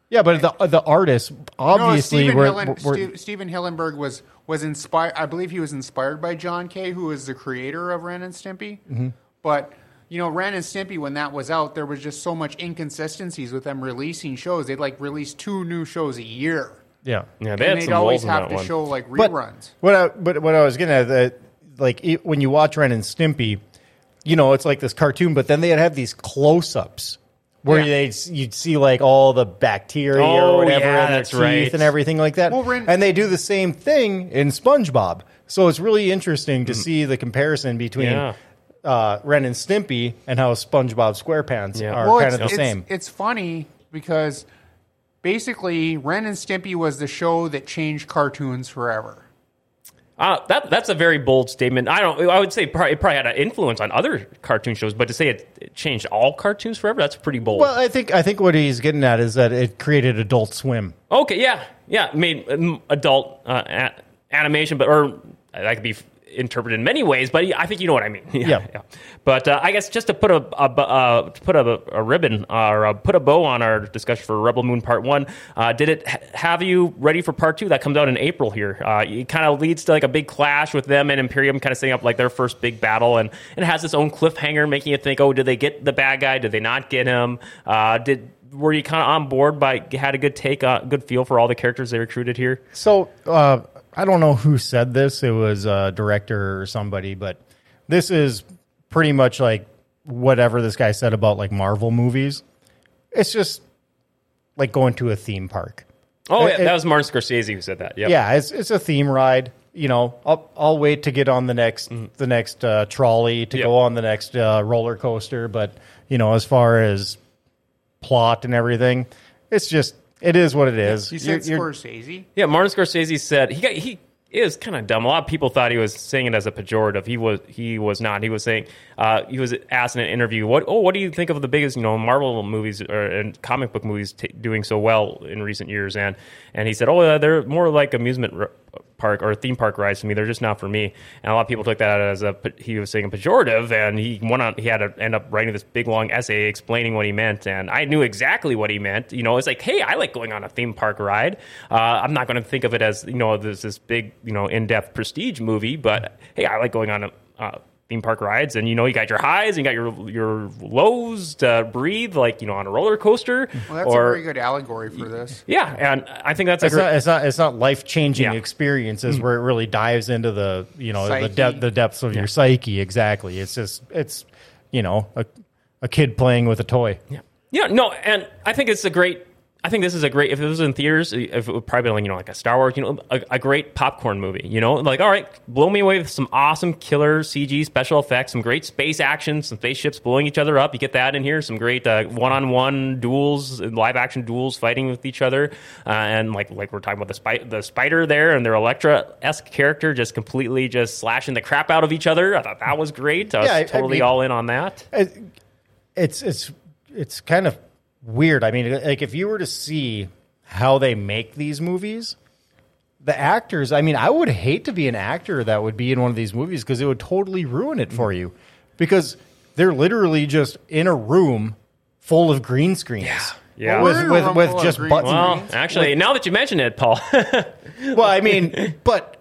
S3: Yeah, but the the artists obviously
S2: Stephen,
S3: were,
S2: Hillen,
S3: were,
S2: Ste- Stephen Hillenburg was was inspired. I believe he was inspired by John Kay, who was the creator of Ren and Stimpy.
S3: Mm-hmm.
S2: But you know, Ren and Stimpy, when that was out, there was just so much inconsistencies with them releasing shows. They'd like release two new shows a year,
S3: yeah.
S1: yeah, they
S2: and
S1: had
S2: they'd
S1: some
S2: always
S1: roles in
S2: have
S1: that
S2: to
S1: one.
S2: show like
S3: But
S2: reruns.
S3: what I, but what I was getting at, that like e- when you watch Ren and Stimpy, you know, it's like this cartoon, but then they'd have these close-ups where
S2: Yeah.
S3: they you'd see like all the bacteria
S1: Oh,
S3: or whatever
S1: yeah,
S3: in their teeth
S1: right.
S3: and everything like that.
S2: Well, Ren-
S3: and they do the same thing in SpongeBob. So it's really interesting to see the comparison between
S1: Yeah.
S3: uh, Ren and Stimpy and how SpongeBob SquarePants
S1: Yeah.
S3: are
S2: well,
S3: kind of the
S2: it's,
S3: same.
S2: It's funny because basically, Ren and Stimpy was the show that changed cartoons forever.
S1: Uh, that that's a very bold statement. I don't. I would say probably, it probably had an influence on other cartoon shows, but to say it, it changed all cartoons forever, that's pretty bold.
S3: well, I think I think what he's getting at is that it created Adult Swim.
S1: Okay, yeah, yeah, made um, adult uh, a- animation, but or that could be interpreted in many ways. But I think you know what I mean.
S3: Yeah. yeah.
S1: But uh, I guess just to put a, a uh, to put a, a ribbon uh, or put a bow on our discussion for Rebel Moon Part One, uh, did it ha- have you ready for Part Two? That comes out in April here. Uh, it kind of leads to like a big clash with them and Imperium, kind of setting up like their first big battle, and and it has its own cliffhanger, making you think, oh, did they get the bad guy? Did they not get him? Uh, did were you kind of on board by had a good take, uh, good feel for all the characters they recruited here?
S3: So uh, I don't know who said this. It was a director or somebody, but this is pretty much like whatever this guy said about like Marvel movies. It's just like going to a theme park.
S1: Oh, yeah,
S3: It-
S1: that was Martin Scorsese who said that. Yep.
S3: Yeah, it's it's a theme ride. You know, I'll I'll wait to get on the next the next uh, trolley to
S1: Yep.
S3: go on the next uh, roller coaster. But you know, as far as plot and everything, it's just it is what it is.
S2: He
S3: You're-
S2: said
S3: you're-
S2: Scorsese.
S1: Yeah, Martin Scorsese said he got he is kind of dumb. A lot of people thought he was saying it as a pejorative. He was he was not. He was saying uh, he was asked in an interview, "What oh what do you think of the biggest you know Marvel movies or and comic book movies t- doing so well in recent years?" And and he said, "Oh, uh, they're more like amusement." r- Park or theme park rides to me, they're just not for me. And a lot of people took that as a he was saying a pejorative, and he went on. He had to end up writing this big long essay explaining what he meant, and I knew exactly what he meant. You know, it's like, hey, I like going on a theme park ride. Uh, I'm not going to think of it as you know this this big you know in depth prestige movie, but hey, I like going on a uh, theme park rides, and you know you got your highs and you got your your lows to breathe, like you know on a roller coaster.
S2: Well, that's
S1: or
S2: a very good allegory for this.
S1: yeah, and I think that's a
S3: It's
S1: great.
S3: not, it's not it's not life changing
S1: Yeah.
S3: experiences mm. where it really dives into the you know the
S2: Psyche.
S3: depth the depths of your psyche exactly. It's just it's you know a, a kid playing with a toy.
S1: Yeah. Yeah, no, and I think it's a great. I think this is a great. If it was in theaters, if it would probably be like you know like a Star Wars, you know, a, a great popcorn movie. You know, like all right, blow me away with some awesome killer CG special effects, some great space action, some spaceships blowing each other up. You get that in here. Some great uh, one-on-one duels, live action duels, fighting with each other, uh, and like like we're talking about the spy, the spider there and their Elektra esque character just completely just slashing the crap out of each other. I thought that was great. I was
S3: Yeah, I- I
S1: totally
S3: mean-
S1: all in on that.
S3: It's it's it's kind of weird. I mean, like if you were to see how they make these movies, the actors. I mean, I would hate to be an actor that would be in one of these movies because it would totally ruin it for you because they're literally just in a room full of green screens.
S1: Yeah.
S2: Well,
S3: with with, with just buttons.
S1: Well,
S2: Screens?
S1: actually, now that you mention it, Paul,
S3: well, I mean, but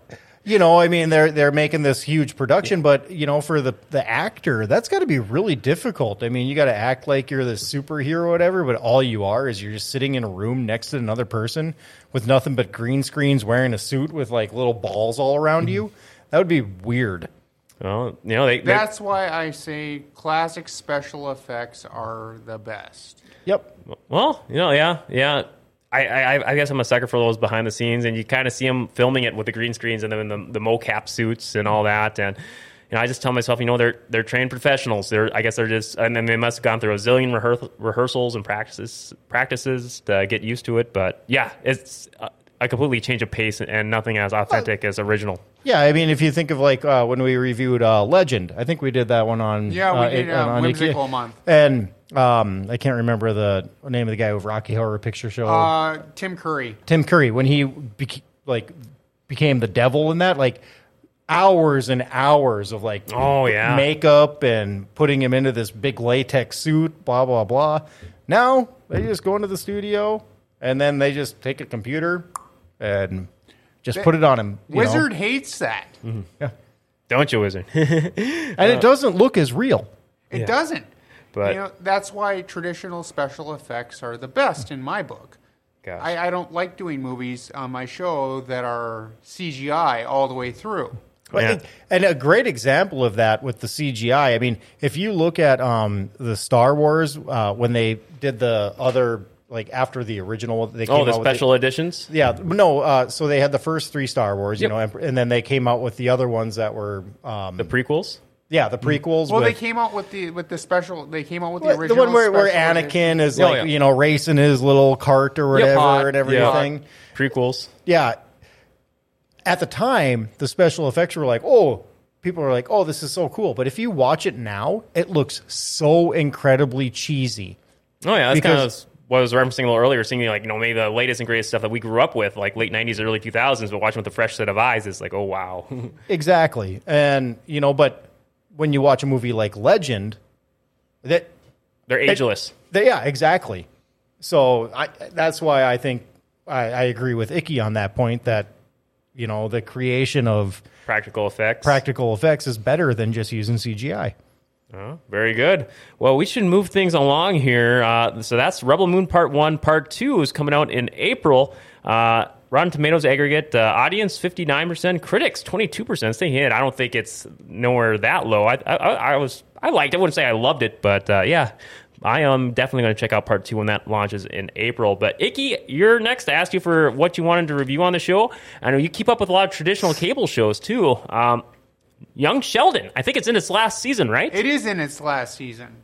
S3: you know, I mean, they're they're making this huge production, but you know, for the the actor, that's got to be really difficult. I mean, you got to act like you're the superhero, or whatever, but all you are is you're just sitting in a room next to another person with nothing but green screens, wearing a suit with like little balls all around mm-hmm. you. That would be weird.
S1: well, you know, they, they
S2: That's why I say classic special effects are the best.
S3: Yep.
S1: well, you know, yeah, yeah. I, I, I guess I'm a sucker for those behind the scenes, and you kind of see them filming it with the green screens and then the, the mocap suits and all that. And you know, I just tell myself, you know, they're they're trained professionals. They're I guess they're just, and then they must have gone through a zillion rehear- rehearsals and practices practices to get used to it. But yeah, it's a, a completely change of pace and nothing as authentic as original.
S3: Yeah, I mean, if you think of like uh, when we reviewed uh, Legend, I think we did that one on
S2: Yeah, we
S3: uh,
S2: did,
S3: it-
S2: uh,
S3: on
S2: Whimsical
S3: Ikea.
S2: Month.
S3: and um, I can't remember the name of the guy with Rocky Horror Picture Show.
S2: Uh, Tim Curry.
S3: Tim Curry when he beca- like became the devil in that like hours and hours of like
S1: Oh, yeah.
S3: makeup and putting him into this big latex suit blah blah blah now they just go into the studio and then they just take a computer and just put it on him you know?
S2: Wizard hates that.
S1: Yeah, Don't you, Wizard?
S3: and it doesn't look as real
S2: It doesn't.
S1: But-
S2: you know, that's why traditional special effects are the best in my book.
S1: Gosh.
S2: I, I don't like doing movies on my show that are CGI all the way through.
S3: But
S1: Yeah.
S3: it- and a great example of that with the CGI. I mean, if you look at um, the Star Wars uh, when they did the other like after the original, they came
S1: oh, the
S3: out with
S1: special editions.
S3: yeah, no. Uh, so they had the first three Star Wars, you know, and, and then they came out with the other ones that were, um,
S1: The prequels.
S3: Yeah, the mm-hmm. prequels.
S2: Well,
S3: with,
S2: they came out with the with the special. They came out with the
S3: Well,
S2: original.
S3: The one where, where Anakin
S2: edition.
S3: is
S1: Oh,
S3: like
S1: yeah.
S3: you know racing his little cart or whatever
S2: hot.
S3: and everything.
S1: Prequels.
S3: Yeah. At the time, the special effects were like, oh, people are like, oh, this is so cool. But if you watch it now, it looks so incredibly cheesy.
S1: Oh yeah, that's kind of
S3: Because-
S1: what I was referencing a little earlier, seeing like you know maybe the latest and greatest stuff that we grew up with, like late '90s, early 2000s, but watching with a fresh set of eyes, it's like, oh wow,
S3: Exactly. And, you know, but when you watch a movie like Legend, that
S1: they're ageless.
S3: They, yeah, exactly. So I, that's why I think I, I agree with Icky on that point that you know the creation of
S1: Practical effects.
S3: practical effects is better than just using CGI.
S1: Oh, very good. Well, we should move things along here. Uh, so that's Rebel Moon Part One. Part Two is coming out in April. Uh, Rotten Tomatoes aggregate uh, audience fifty nine percent, critics twenty two percent. Staying in. I don't think it's nowhere that low. I, I, I was I liked. it. I wouldn't say I loved it, but uh, yeah. I am definitely going to check out part two when that launches in April. But Icky, you're next. I asked you for what you wanted to review on the show. I know you keep up with a lot of traditional cable shows too. Um, Young Sheldon, I think it's in its last season, right?
S2: It is in its last season.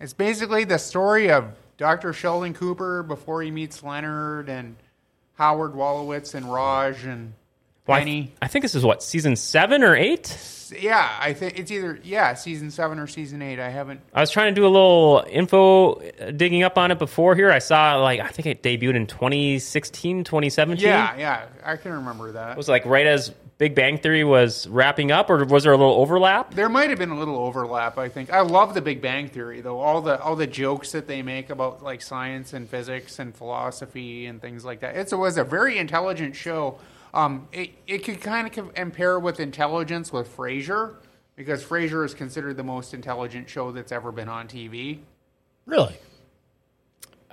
S2: It's basically the story of Dr. Sheldon Cooper before he meets Leonard and Howard Wolowitz and Raj and
S1: Well, I-
S2: Penny.
S1: I, think this is what season seven or eight.
S2: Yeah, I think it's either yeah season seven or season eight. I haven't.
S1: I was trying to do a little info uh, digging up on it before here. I saw like I think it debuted in 2016, 2017.
S2: Yeah, yeah, I can remember that.
S1: it was like right as Big Bang Theory was wrapping up, or was there a little overlap?
S2: There might have been a little overlap. I think I love the Big Bang Theory though. All the all the jokes that they make about like science and physics and philosophy and things like that. It's, it was a very intelligent show. Um, it it could kind of compare with intelligence with Frasier. because Frasier is considered the most intelligent show that's ever been on TV.
S3: Really?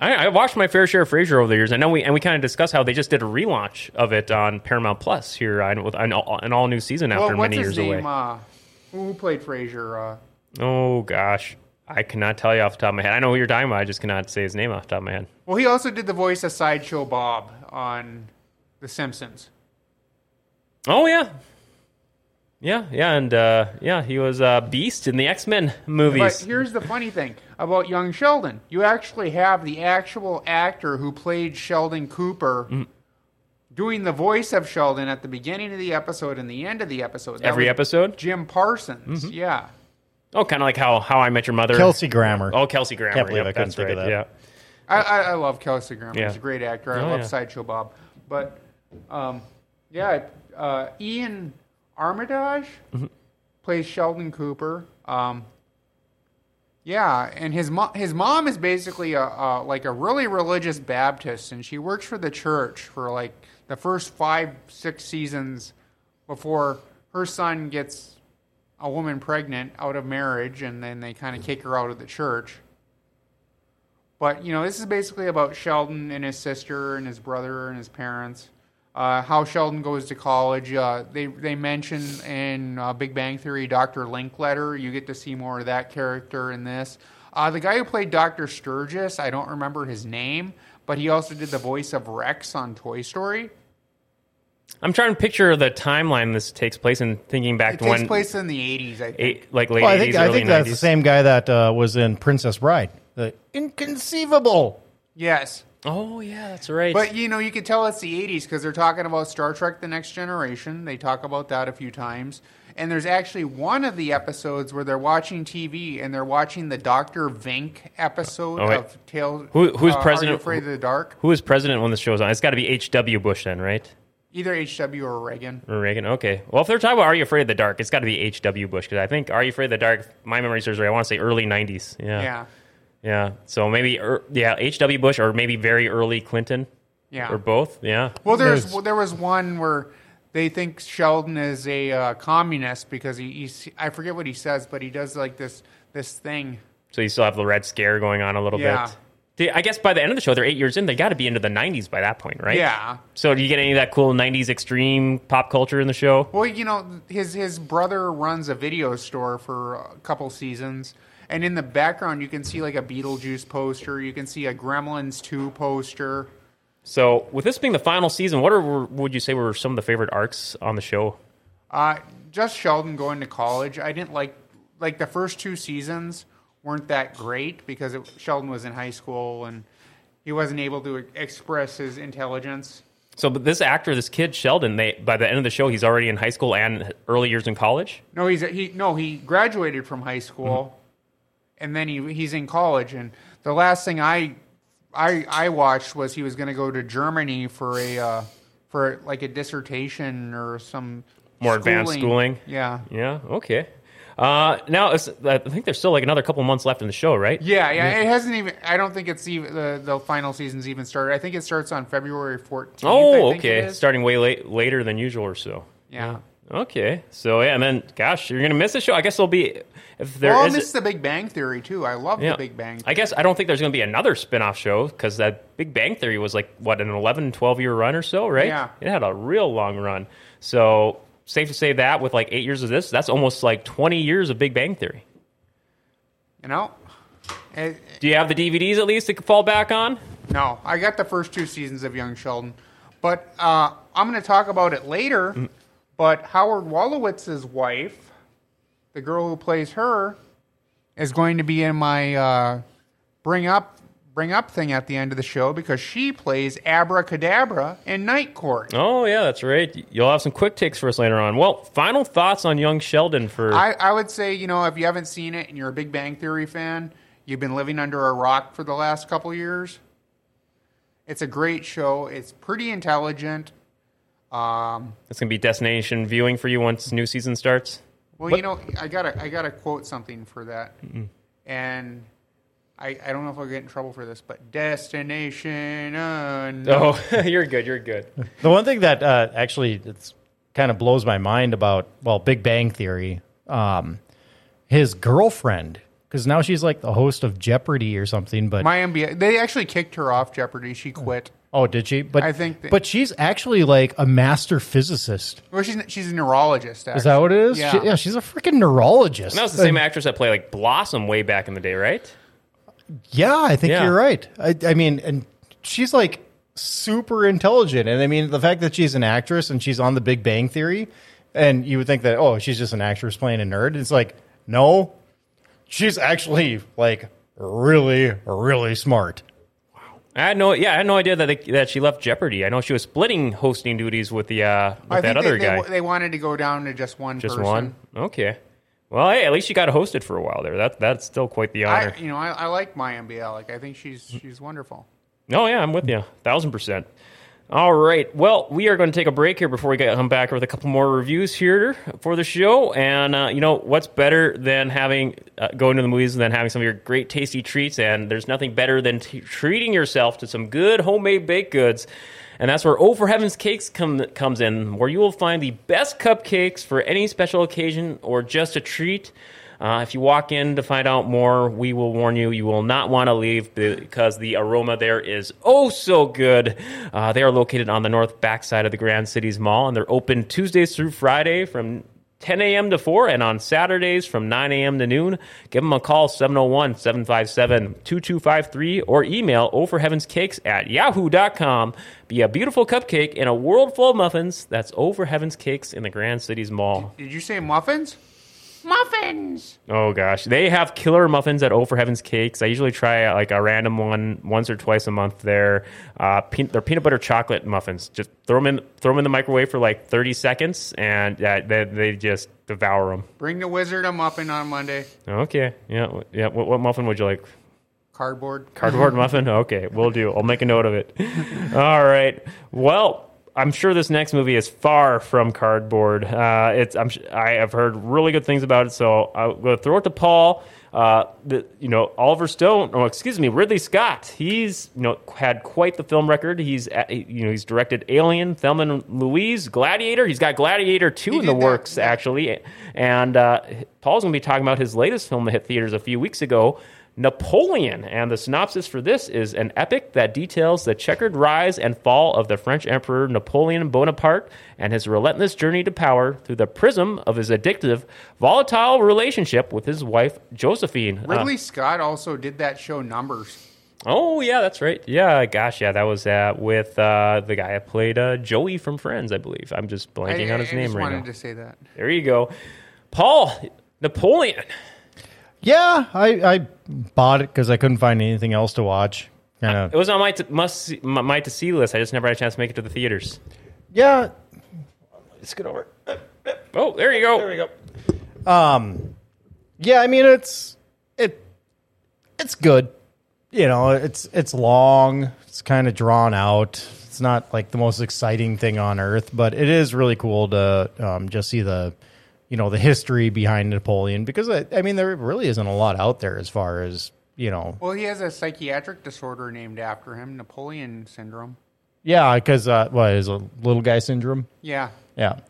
S1: I, I watched my fair share of Frasier over the years. I know we and we kind of discussed how they just did a relaunch of it on Paramount Plus here on, with an, all- an all new season after
S2: well,
S1: many years
S2: name?
S1: away.
S2: Uh, who played Frasier? Uh,
S1: oh gosh, I cannot tell you off the top of my head. I know who you're talking about. I just cannot say his name off the top of my head.
S2: well, he also did the voice of Sideshow Bob on The Simpsons.
S1: Oh yeah, yeah, yeah, and uh, yeah, he was uh, Beast in the X Men movies.
S2: But here's the funny thing about young Sheldon. You actually have the actual actor who played Sheldon Cooper
S1: Mm.
S2: doing the voice of Sheldon at the beginning of the episode and the end of the episode. That
S1: Every episode.
S2: Jim Parsons.
S1: Mm-hmm.
S2: Yeah.
S1: Oh, kind of like how How I Met Your Mother.
S3: Kelsey Grammer.
S1: Oh, Kelsey Grammer.
S3: Can't believe
S1: Yep,
S3: I couldn't think
S1: right.
S3: of that.
S1: Yeah.
S2: I, I, I love Kelsey Grammer.
S1: Yeah.
S2: He's a great actor. I
S1: Oh,
S2: love
S1: yeah.
S2: Sideshow Bob. But, um, yeah, uh, Iain Armitage
S1: Mm-hmm.
S2: plays Sheldon Cooper. Um, yeah, and his mom, his mom is basically a, a like a really religious Baptist, and she works for the church for like the first five six seasons before her son gets a woman pregnant out of marriage, and then they kind of kick her out of the church. But you know, this is basically about Sheldon and his sister and his brother and his parents. Uh, how Sheldon goes to college. Uh, they they mention in uh, Big Bang Theory Dr. Linkletter. You get to see more of that character in this. Uh, the guy who played Dr. Sturgis, I don't remember his name, but he also did the voice of Rex on Toy Story.
S1: I'm trying to picture the timeline this takes place and thinking back
S2: It
S1: to
S2: takes
S1: when
S2: place in the eighties, I think.
S1: eight, like late
S3: Well, I
S1: 80s,
S3: I
S1: early
S3: think that's
S1: 90s.
S3: the same guy that uh, was in Princess Bride. The inconceivable.
S2: Yes.
S1: Oh yeah, that's right.
S2: But you know, you could tell it's the '80s because they're talking about Star Trek: The Next Generation. They talk about that a few times, and there's actually one of the episodes where they're watching TV and they're watching the Doctor Vink episode
S1: Oh,
S2: of Tales.
S1: Who- who's
S2: uh, Are
S1: president-
S2: You Afraid of the Dark?
S1: Who is president when this show's on? It's got to be H.W. Bush then, right?
S2: Either HW or Reagan.
S1: Or Reagan. Okay. Well, if they're talking about Are You Afraid of the Dark, it's got to be H.W. Bush because I think Are You Afraid of the Dark? My memory serves right. I want to say early '90s. Yeah.
S2: Yeah,
S1: Yeah. So maybe er, yeah H.W. Bush or maybe very early Clinton
S2: yeah.
S1: or both. Yeah.
S2: Well, there's
S3: There's-
S2: well, there was one where they think Sheldon is a uh, communist because he he's, I forget what he says, but he does like this this thing.
S1: So you still have the Red Scare going on a little
S2: Yeah.
S1: bit. Do- I guess by the end of the show, they're eight years in. They got to be into the '90s by that point, right?
S2: Yeah.
S1: So do you get any of that cool '90s extreme pop culture in the show?
S2: Well, you know, his his brother runs a video store for a couple seasons, and in the background you can see like a Beetlejuice poster. You can see a Gremlins two poster.
S1: So with this being the final season, what are would you say were some of the favorite arcs on the show?
S2: Uh, just Sheldon going to college. I didn't like like the first two seasons weren't that great because it, Sheldon was in high school and he wasn't able to express his intelligence.
S1: So, but this actor, this kid Sheldon, they by the end of the show, he's already in high school and early years in college.
S2: No, he's he no he graduated from high school, and then he he's in college. And the last thing I I I watched was he was going to go to Germany for a uh, for like a dissertation or some
S1: More advanced schooling?
S2: Yeah,
S1: Yeah. Okay. Uh, now it's, I think there's still like another couple months left in the show, right?
S2: yeah, yeah. It hasn't even. I don't think it's even the the final season's even started. I think it starts on February fourteenth.
S1: Oh, okay. Starting way late, later than usual or so.
S2: Yeah.
S1: Okay. So yeah, and then gosh, you're gonna miss the show. I guess there'll be if there
S2: well, I
S1: is-
S2: miss the Big Bang Theory too. I love
S1: yeah.
S2: the Big Bang. Theory.
S1: I guess I don't think there's gonna be another spin-off show because that Big Bang Theory was like what an 11, 12 year run or so, right?
S2: Yeah.
S1: It had a real long run. So safe to say that with like eight years of this, that's almost like 20 years of Big Bang Theory.
S2: You know. It-
S1: Do you have the DVDs at least to fall back on?
S2: No, I got the first two seasons of Young Sheldon, but uh, I'm going to talk about it later.
S1: Mm.
S2: But Howard Wolowitz's wife, the girl who plays her, is going to be in my uh, bring up bring up thing at the end of the show because she plays Abracadabra in Night Court.
S1: Oh yeah, that's right. You'll have some quick takes for us later on. Well, final thoughts on young Sheldon for
S2: I, I would say, you know, if you haven't seen it and you're a Big Bang Theory fan, you've been living under a rock for the last couple years. It's a great show. It's pretty intelligent. Um,
S1: it's gonna be destination viewing for you once new season starts.
S2: Well,
S1: But-
S2: you know, I gotta I gotta quote something for that, and I I don't know if I'll get in trouble for this, but destination unknown.
S1: Oh, you're good. You're good.
S3: The one thing that uh, actually it's kind of blows my mind about well, Big Bang Theory. um, his girlfriend because now she's like the host of Jeopardy or something. But
S2: Mayim Bialik, they actually kicked her off Jeopardy. She quit.
S3: Oh, did she? But
S2: I think that-
S3: but she's actually like a master physicist.
S2: Well, she's she's a neurologist. Actually.
S3: Is that what it is?
S2: Yeah.
S3: She- yeah she's a freaking neurologist.
S1: And that was the same actress that played like Blossom way back in the day, right?
S3: Yeah, I think
S1: Yeah.
S3: you're right. I, I mean, and she's like super intelligent, and I mean the fact that she's an actress and she's on The Big Bang Theory, and you would think that oh, she's just an actress playing a nerd. It's like no, she's actually like really, really smart.
S1: I had no, yeah, I had no idea that they, that she left Jeopardy. I know she was splitting hosting duties with the uh, with
S2: I
S1: that
S2: think
S1: other
S2: they,
S1: guy.
S2: they, they wanted to go down to just one.
S1: Just
S2: person.
S1: one. Okay. Well, hey, at least she got hosted for a while there. That that's still quite the honor.
S2: I, you know, I, I like Mayim Bialik. Like, I think she's she's wonderful.
S1: Oh yeah, I'm with you, thousand percent. All right. Well, we are going to take a break here before we come back with a couple more reviews here for the show. And uh, you know what's better than having uh, going to the movies than having some of your great tasty treats? And there's nothing better than t- treating yourself to some good homemade baked goods. And that's where Oh for Heaven's Cakes come, comes in, where you will find the best cupcakes for any special occasion or just a treat. Uh, if you walk in to find out more, we will warn you, you will not want to leave because the aroma there is oh so good. Uh, they are located on the north backside of the Grand Cities Mall, and they're open Tuesdays through Friday from 10 a.m. to 4, and on Saturdays from 9 a.m. to noon. Give them a call, 701 757 2253, or email overheavenscakes at yahoo.com. Be a beautiful cupcake in a world full of muffins. That's Over Heaven's Cakes in the Grand Cities Mall.
S2: Did you say muffins? Muffins.
S1: Oh gosh, they have killer muffins at O for Heaven's Cakes. I usually try like a random one once or twice a month. There, uh, pe- they're peanut butter chocolate muffins. Just throw them in, throw them in the microwave for like thirty seconds, and uh, they, they just devour them.
S2: Bring the wizard a muffin on Monday.
S1: Okay, yeah, yeah. What, what muffin would you like?
S2: Cardboard.
S1: Cardboard muffin? Okay, we'll do. I'll make a note of it. All right. Well, I'm sure this next movie is far from cardboard. Uh, it's I'm, i have heard really good things about it, so I'm going to throw it to Paul. Uh, the, you know Oliver Stone, or excuse me, Ridley Scott. He's you know had quite the film record. He's you know he's directed Alien, Thelma and Louise, Gladiator. He's got Gladiator two
S2: He
S1: in the
S2: that,
S1: works actually, and uh, Paul's going to be talking about his latest film that hit theaters a few weeks ago. Napoleon. And the synopsis for this is an epic that details the checkered rise and fall of the French Emperor Napoleon Bonaparte and his relentless journey to power through the prism of his addictive, volatile relationship with his wife, Josephine. Uh,
S2: Ridley Scott also did that show Numbers.
S1: oh, yeah, that's right. Yeah, gosh, yeah, that was uh, with uh, the guy that played uh, Joey from Friends, I believe. I'm just blanking
S2: I,
S1: on his
S2: I
S1: name
S2: just
S1: right
S2: wanted
S1: now.
S2: to say that.
S1: There you go. Paul, Napoleon.
S3: Yeah, I, I bought it because I couldn't find anything else to watch. Kind
S1: It was on my to, must see, my, my to see list. I just never had a chance to make it to the theaters.
S3: Yeah. Let's get over.
S1: Oh, there you go.
S3: There we go. Um, yeah, I mean it's it it's good. You know, it's it's long. It's kind of drawn out. It's not like the most exciting thing on earth, but it is really cool to um, just see the you know the history behind Napoleon because I, I mean there really isn't a lot out there as far as you know.
S2: Well, he has a psychiatric disorder named after him, Napoleon syndrome.
S3: Yeah, because uh, what is a little guy syndrome?
S2: Yeah.
S3: Yeah.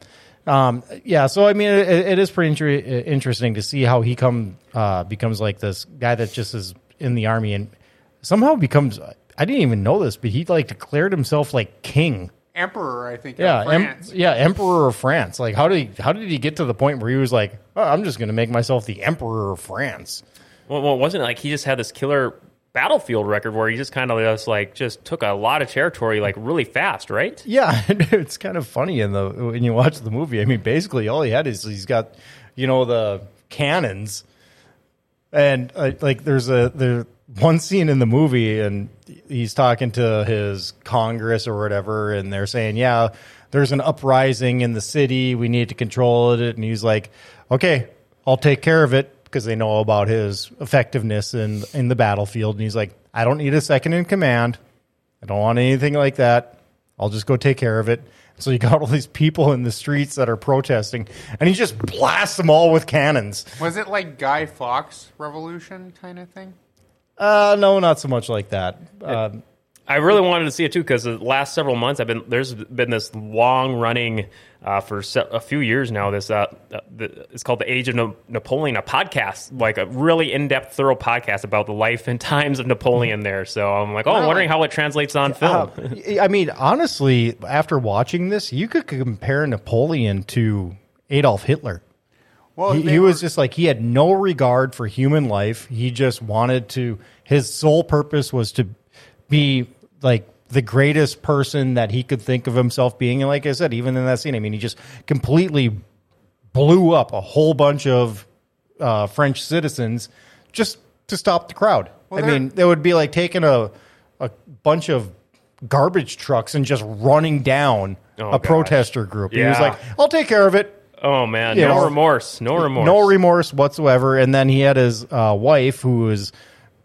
S3: Um, yeah. So, I mean, it, it is pretty inter- interesting to see how he come, uh, becomes like this guy that just is in the army and somehow becomes, I didn't even know this, but he like declared himself like king.
S2: Emperor, I think.
S3: Yeah.
S2: Of
S3: em- yeah. Emperor of France. Like, how did he, how did he get to the point where he was like, oh, I'm just going to make myself the emperor of France?
S1: Well, well, wasn't it like he just had this killer battlefield record where he just kind of just like just took a lot of territory like really fast, right?
S3: Yeah, it's kind of funny in the when you watch the movie. I mean, basically all he had is he's got, you know, the cannons, and uh, like there's a there one scene in the movie, and he's talking to his Congress or whatever, and they're saying, yeah, there's an uprising in the city, we need to control it, and he's like, okay, I'll take care of it because they know about his effectiveness in in the battlefield, and he's like, I don't need a second in command. I don't want anything like that. I'll just go take care of it. So you got all these people in the streets that are protesting, and he just blasts them all with cannons.
S2: Was it like Guy Fawkes Revolution kind of thing?
S3: Uh, no, not so much like that. Um,
S1: I really wanted to see it too because the last several months I've been there's been this long running uh, for se- a few years now. This uh, uh, the, it's called the Age of Na- Napoleon, a podcast like a really in depth, thorough podcast about the life and times of Napoleon. There, so I'm like, oh, I'm
S2: Really?
S1: wondering how it translates on film.
S3: Uh, I mean, honestly, after watching this, you could compare Napoleon to Adolf Hitler.
S2: Well,
S3: he,
S2: they
S3: he was just like he had no regard for human life. He just wanted to. His sole purpose was to be like the greatest person that he could think of himself being. And like I said, even in that scene, I mean, he just completely blew up a whole bunch of uh, French citizens just to stop the crowd.
S2: Well,
S3: I mean, it would be like taking a a bunch of garbage trucks and just running down
S1: Oh,
S3: a
S1: gosh.
S3: protester group. He was like, "I'll take care of it."
S1: Oh man,
S3: You
S1: no
S3: know,
S1: remorse, no remorse,
S3: No remorse whatsoever. And then he had his uh, wife who was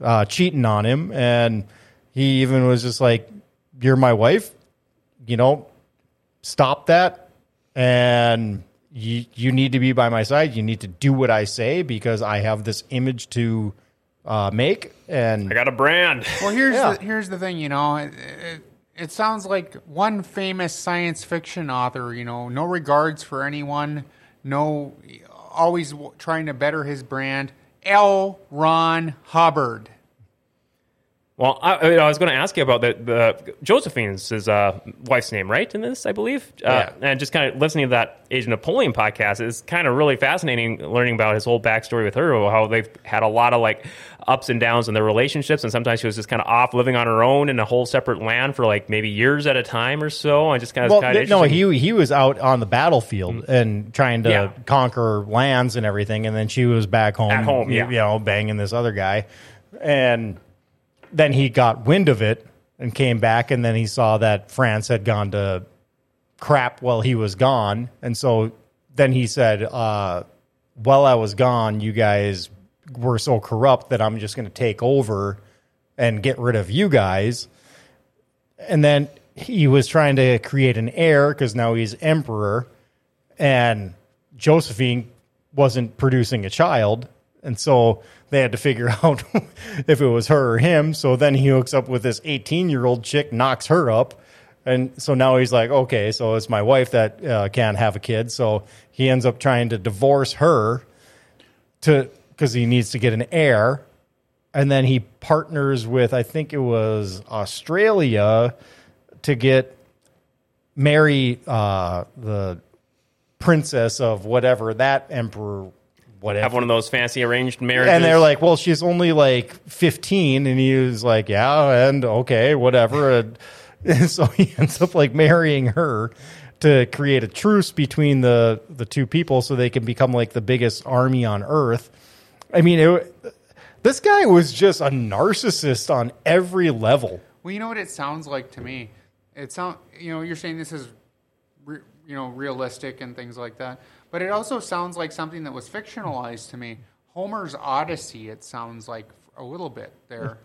S3: uh, cheating on him, and he even was just like, "You're my wife, you know, stop that, and you you need to be by my side. You need to do what I say because I have this image to uh, make." And
S1: I got a brand.
S2: Well, here's
S3: Yeah.
S2: the here's the thing. You know, it, it, it sounds like one famous science fiction author. You know, no regards for anyone. No, always trying to better his brand. L. Ron Hubbard.
S1: Well, I, I was going to ask you about the, the Josephine's his uh, wife's name, right? In this, I believe. Uh, and just kind of listening to that Age of Napoleon podcast is kind of really fascinating. Learning about his whole backstory with her, how they've had a lot of like ups and downs in their relationships, and sometimes she was just kind of off living on her own in a whole separate land for like maybe years at a time or so, and just kind of
S3: well,
S1: kind of
S3: no, he he was out on the battlefield and trying to
S1: Yeah.
S3: conquer lands and everything, and then she was back home,
S1: At home, yeah.
S3: you know, banging this other guy, and then he got wind of it and came back, and then he saw that France had gone to crap while he was gone, and so then he said, uh, "While I was gone, you guys were so corrupt that I'm just going to take over and get rid of you guys." and then he was trying to create an heir because now he's emperor, and Josephine wasn't producing a child, and so they had to figure out if it was her or him. So then he hooks up with this 18 year old chick, knocks her up. And so now he's like, okay, so it's my wife that uh, can't have a kid. So he ends up trying to divorce her to because he needs to get an heir and then he partners with I think it was Australia to get marry uh, the princess of whatever that emperor whatever.
S1: have one of those fancy arranged marriages.
S3: and they're like, well, she's only like 15. And he was like, yeah, and okay, whatever. And, and so he ends up like marrying her to create a truce between the, the two people so they can become like the biggest army on earth. I mean, it, this guy was just a narcissist on every level.
S2: Well, you know what it sounds like to me. It sound you know you're saying this is re, you know realistic and things like that, but it also sounds like something that was fictionalized to me. Homer's Odyssey. It sounds like a little bit there.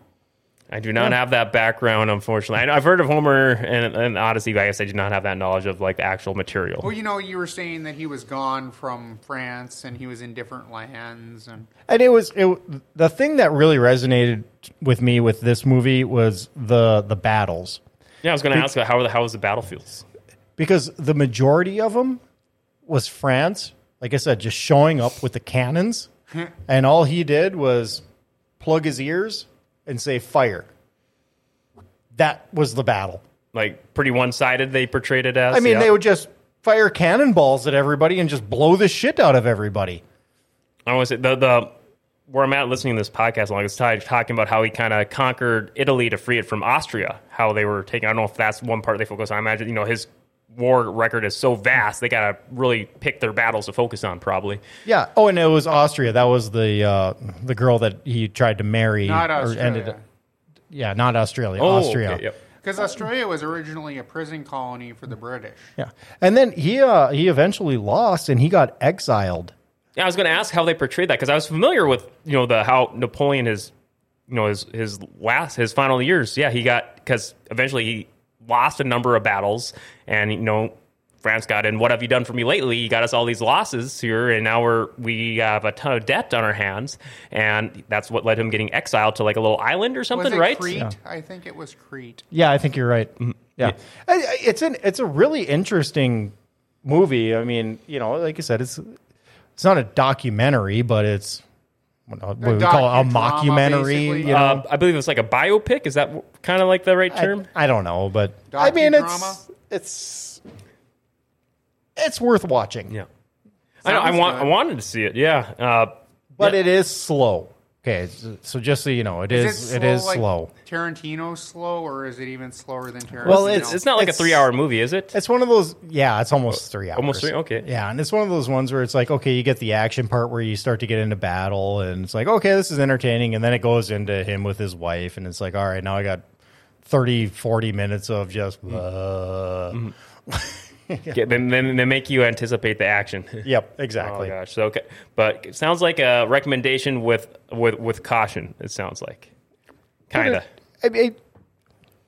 S1: I do not have that background, unfortunately. I, I've heard of Homer and, and Odyssey, but I guess I do not have that knowledge of like the actual material.
S2: well, you know, you were saying that he was gone from France and he was in different lands, and
S3: And it was it, the thing that really resonated with me with this movie was the the battles.
S1: Yeah, I was going to ask about how how was the battlefields?
S3: because the majority of them was France. Like I said, just showing up with the cannons, and all he did was plug his ears and say fire. That was the battle.
S1: Like pretty one sided. They portrayed it as.
S3: I mean,
S1: yeah.
S3: they would just fire cannonballs at everybody and just blow the shit out of everybody.
S1: I want to say the the where I'm at listening to this podcast along this time talking about how he kind of conquered Italy to free it from Austria. How they were taking. I don't know if that's one part they focus on. I imagine you know his war record is so vast they got to really pick their battles to focus on. Probably.
S3: Yeah. Oh, and it was Austria. That was the uh, the girl that he tried to marry.
S2: not
S3: or
S2: Australia.
S3: ended. Yeah, not Australia.
S1: Oh,
S3: Austria.
S1: okay, yep.
S2: Because Australia was originally a prison colony for the British.
S3: Yeah, and then he uh, he eventually lost and he got exiled.
S1: Yeah, I was going to ask how they portrayed that because I was familiar with you know the how Napoleon is you know his his last his final years. Yeah, he got because eventually he lost a number of battles and you know France got in. What have you done for me lately? You got us all these losses here, and now we're we have a ton of debt on our hands, and that's what led him getting exiled to like a little island or
S2: Was
S1: something,
S2: it
S1: right?
S2: Crete? I think it was Crete.
S3: Yeah, I think you're right. Mm-hmm. Yeah, I- I- it's an it's a really interesting movie. I mean, you know, like I said, it's it's not a documentary, but it's what, what we call it, a mockumentary.
S2: basically.
S3: You know,
S1: Uh, I believe it's like a biopic. Is that kind of like the right term?
S3: I, I don't know, but I mean, it's
S2: Docudrama?
S3: it's it's worth watching.
S1: yeah, I know. I
S2: Sounds
S1: want.
S2: good.
S1: I wanted to see it. Yeah, uh,
S3: but
S1: Yeah.
S3: it is slow. Okay, so- so just so you know, it is,
S2: it
S3: it
S2: slow
S3: is
S2: like
S3: slow.
S2: Tarantino slow, or is it even slower than Tarantino?
S3: Well,
S1: it's, it's not like
S3: It's-
S1: a three-hour movie, is it?
S3: It's one of those. Yeah, it's almost three hours.
S1: Almost three? Okay.
S3: Yeah, and it's one of those ones where it's like, okay, you get the action part where you start to get into battle, and it's like, okay, this is entertaining, and then it goes into him with his wife, and it's like, all right, now I got 30, 40 minutes of just. Uh,
S1: Yeah, then, then they make you anticipate the action.
S3: Yep, exactly.
S1: Oh
S3: exactly.
S1: gosh. So, okay. but it sounds like a recommendation with with with caution. It sounds like, kind of.
S3: I mean,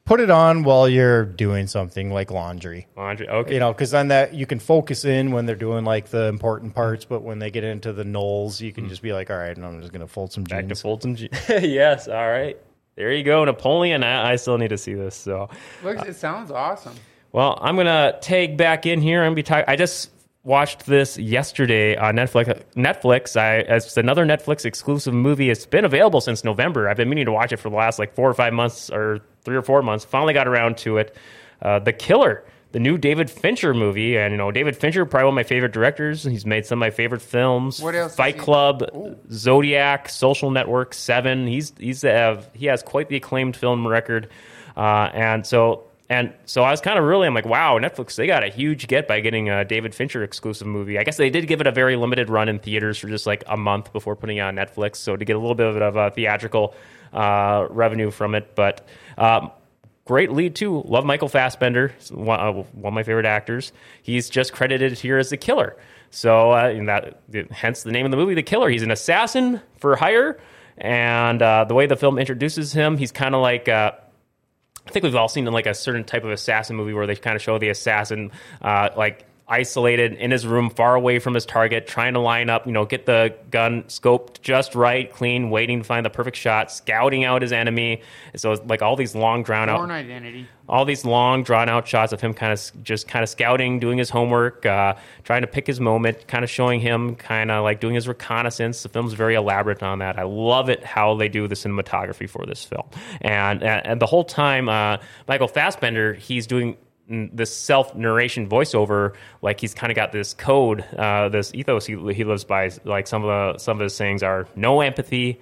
S3: put it on while you're doing something like laundry.
S1: Laundry. Okay.
S3: You know, because then that you can focus in when they're doing like the important parts, but when they get into the knolls, you can hmm. just be like, all right, I'm just gonna fold some
S1: Back to
S3: jeans.
S1: Fulton. G- yes. All right. There you go, Napoleon. I, I still need to see this. So,
S2: Looks, it sounds awesome.
S1: Well, I'm gonna tag back in here. I'm gonna be. talk- I just watched this yesterday on Netflix. Netflix. I it's another Netflix exclusive movie. It's been available since November. I've been meaning to watch it for the last like four or five months, or three or four months. Finally got around to it. Uh, the Killer. The new David Fincher movie, and you know David Fincher, probably one of my favorite directors. He's made some of my favorite films.
S2: What else
S1: Fight Club,
S2: Ooh.
S1: Zodiac, Social Network, Seven. He's he's have he has quite the acclaimed film record, uh, and so and so I was kind of really I'm like wow Netflix they got a huge get by getting a David Fincher exclusive movie. I guess they did give it a very limited run in theaters for just like a month before putting it on Netflix, so to get a little bit of a theatrical uh, revenue from it, but. Um, Great lead too. Love Michael Fassbender, one, uh, one of my favorite actors. He's just credited here as the killer. So uh, that hence the name of the movie, The Killer. He's an assassin for hire, and uh, the way the film introduces him, he's kind of like. I think we've all seen like a certain type of assassin movie where they kind of show the assassin uh, like isolated in his room, far away from his target, trying to line up, you know, get the gun scoped just right, clean, waiting to find the perfect shot, scouting out his enemy. So it's like all these long drawn out
S2: Identity.
S1: all these long drawn out shots of him kind of just kind of scouting doing his homework uh, trying to pick his moment kind of showing him kind of like doing his reconnaissance the film's very elaborate on that i love it how they do the cinematography for this film and and, and the whole time uh, michael fassbender he's doing this self narration voiceover, like he's kind of got this code, uh, this ethos he, he lives by. Like some of the some of his sayings are no empathy,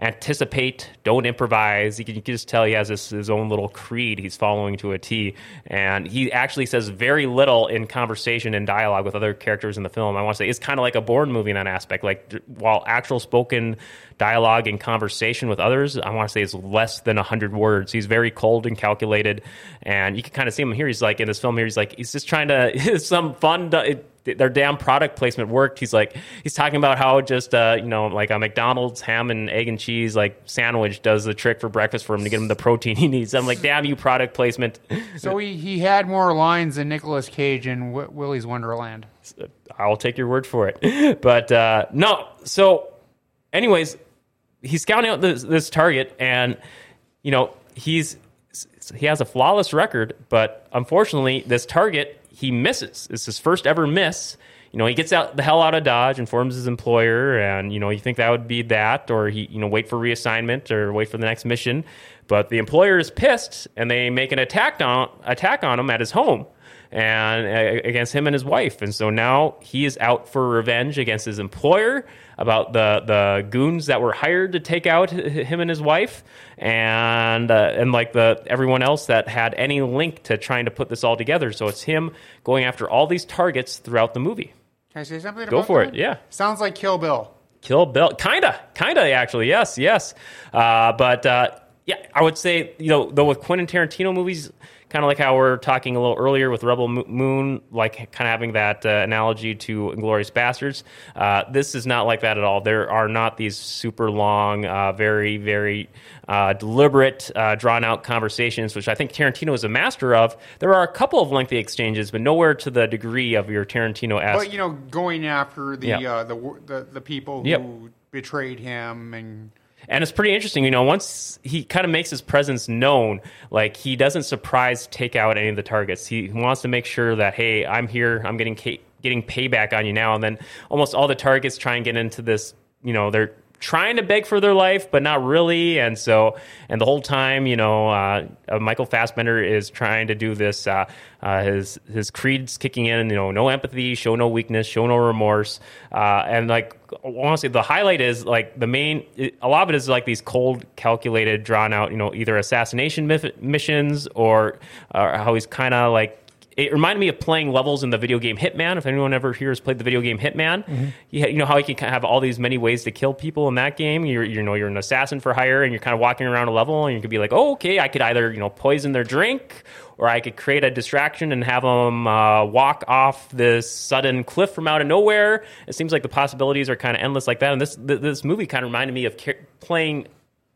S1: anticipate, don't improvise. You can, you can just tell he has this, his own little creed he's following to a T. And he actually says very little in conversation and dialogue with other characters in the film. I want to say it's kind of like a Bourne movie in that aspect. Like while actual spoken dialogue and conversation with others, I want to say is less than 100 words. He's very cold and calculated. And you can kind of see him here. He's like, in this film here, he's like, he's just trying to, some fun, it, their damn product placement worked. He's like, he's talking about how just, uh, you know, like a McDonald's ham and egg and cheese like sandwich does the trick for breakfast for him to get him the protein he needs. I'm like, damn you, product placement.
S2: So he, he had more lines than Nicolas Cage in w- Willy's Wonderland.
S1: I'll take your word for it. But uh, no, so, anyways, he's scouting out this, this target, and you know he's he has a flawless record, but unfortunately, this target he misses. It's his first ever miss. You know, he gets out the hell out of Dodge, informs his employer, and you know, you think that would be that, or he, you know, wait for reassignment or wait for the next mission. But the employer is pissed, and they make an attack on attack on him at his home and uh, against him and his wife. And so now he is out for revenge against his employer about the the goons that were hired to take out him and his wife, and uh, and like the everyone else that had any link to trying to put this all together. So it's him going after all these targets throughout the movie.
S2: Can I say something?
S1: Go for
S2: that?
S1: it, yeah.
S2: Sounds like Kill Bill.
S1: Kill Bill, kinda, kinda, actually, yes, yes. Uh, but uh, yeah, I would say you know though with Quentin Tarantino movies, kind of like how we're talking a little earlier with Rebel Moon, like kind of having that uh, analogy to Inglourious Basterds. Uh, this is not like that at all. There are not these super long, uh, very, very uh, deliberate, uh, drawn out conversations, which I think Tarantino is a master of. There are a couple of lengthy exchanges, but nowhere to the degree of your Tarantino esque.
S2: But you know, going after the
S1: Yeah.
S2: uh, the, the the people who
S1: Yep.
S2: betrayed him and
S1: And it's pretty interesting, you know, once he kind of makes his presence known, like he doesn't surprise take out any of the targets. He wants to make sure that, hey, I'm here, I'm getting ca- getting payback on you now. And then almost all the targets try and get into this, you know, they're trying to beg for their life, but not really. And so, and the whole time, you know, uh, uh, Michael Fassbender is trying to do this. Uh, uh, his his creed's kicking in. You know, no empathy, show no weakness, show no remorse. Uh, and like honestly, the highlight is like the main. A lot of it is like these cold, calculated, drawn out. You know, either assassination missions or uh, how he's kind of like it reminded me of playing levels in the video game Hitman. If anyone ever here has played the video game Hitman, you, ha- you know how you can have all these many ways to kill people in that game. You're you know you're an assassin for hire, and you're kind of walking around a level, and you could be like, oh okay, I could either you know poison their drink, or I could create a distraction and have them uh, walk off this sudden cliff from out of nowhere. It seems like the possibilities are kind of endless like that. And this th- this movie kind of reminded me of ca- playing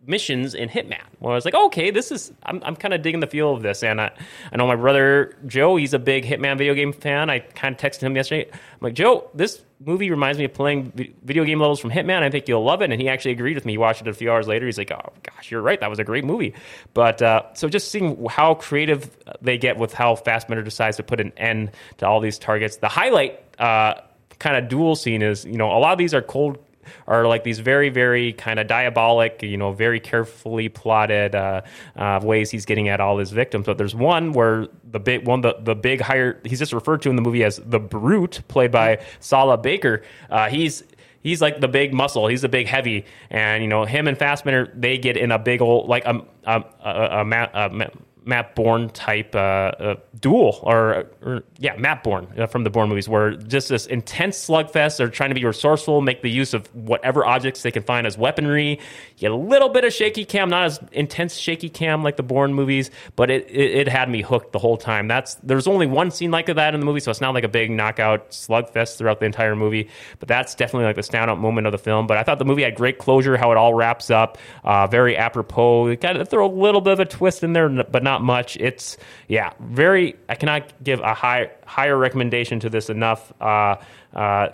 S1: missions in Hitman. Where I was like, okay, this is I'm, I'm kind of digging the feel of this, and I, I know my brother Joe, he's a big Hitman video game fan. I kind of texted him yesterday. I'm like, Joe, this movie reminds me of playing video game levels from Hitman. I think you'll love it, and he actually agreed with me. He watched it a few hours later. He's like, oh gosh, you're right, that was a great movie. But uh, so just seeing how creative they get with how Fassbender decides to put an end to all these targets. The highlight uh, kind of dual scene is, you know, a lot of these are cold are like these very, very kind of diabolic, you know, very carefully plotted uh, uh, ways he's getting at all his victims. But there's one where the big one, the, the big higher, he's just referred to in the movie as the brute, played by Sala Baker. Uh, he's he's like the big muscle. He's the big heavy, and you know him and Fassbender they get in a big old like a a, a, a, a Matt- Bourne type uh, uh, duel, or, or yeah, Matt Bourne uh, from the Bourne movies, where just this intense slugfest. They're trying to be resourceful, make the use of whatever objects they can find as weaponry. You get a little bit of shaky cam, not as intense shaky cam like the Bourne movies, but it, it, it had me hooked the whole time. That's there's only one scene like that in the movie, so it's not like a big knockout slugfest throughout the entire movie. But that's definitely like the standout moment of the film. But I thought the movie had great closure, how it all wraps up, uh, very apropos. Got to throw a little bit of a twist in there, but not much. It's yeah, very. I cannot give a high higher recommendation to this enough. Uh, uh,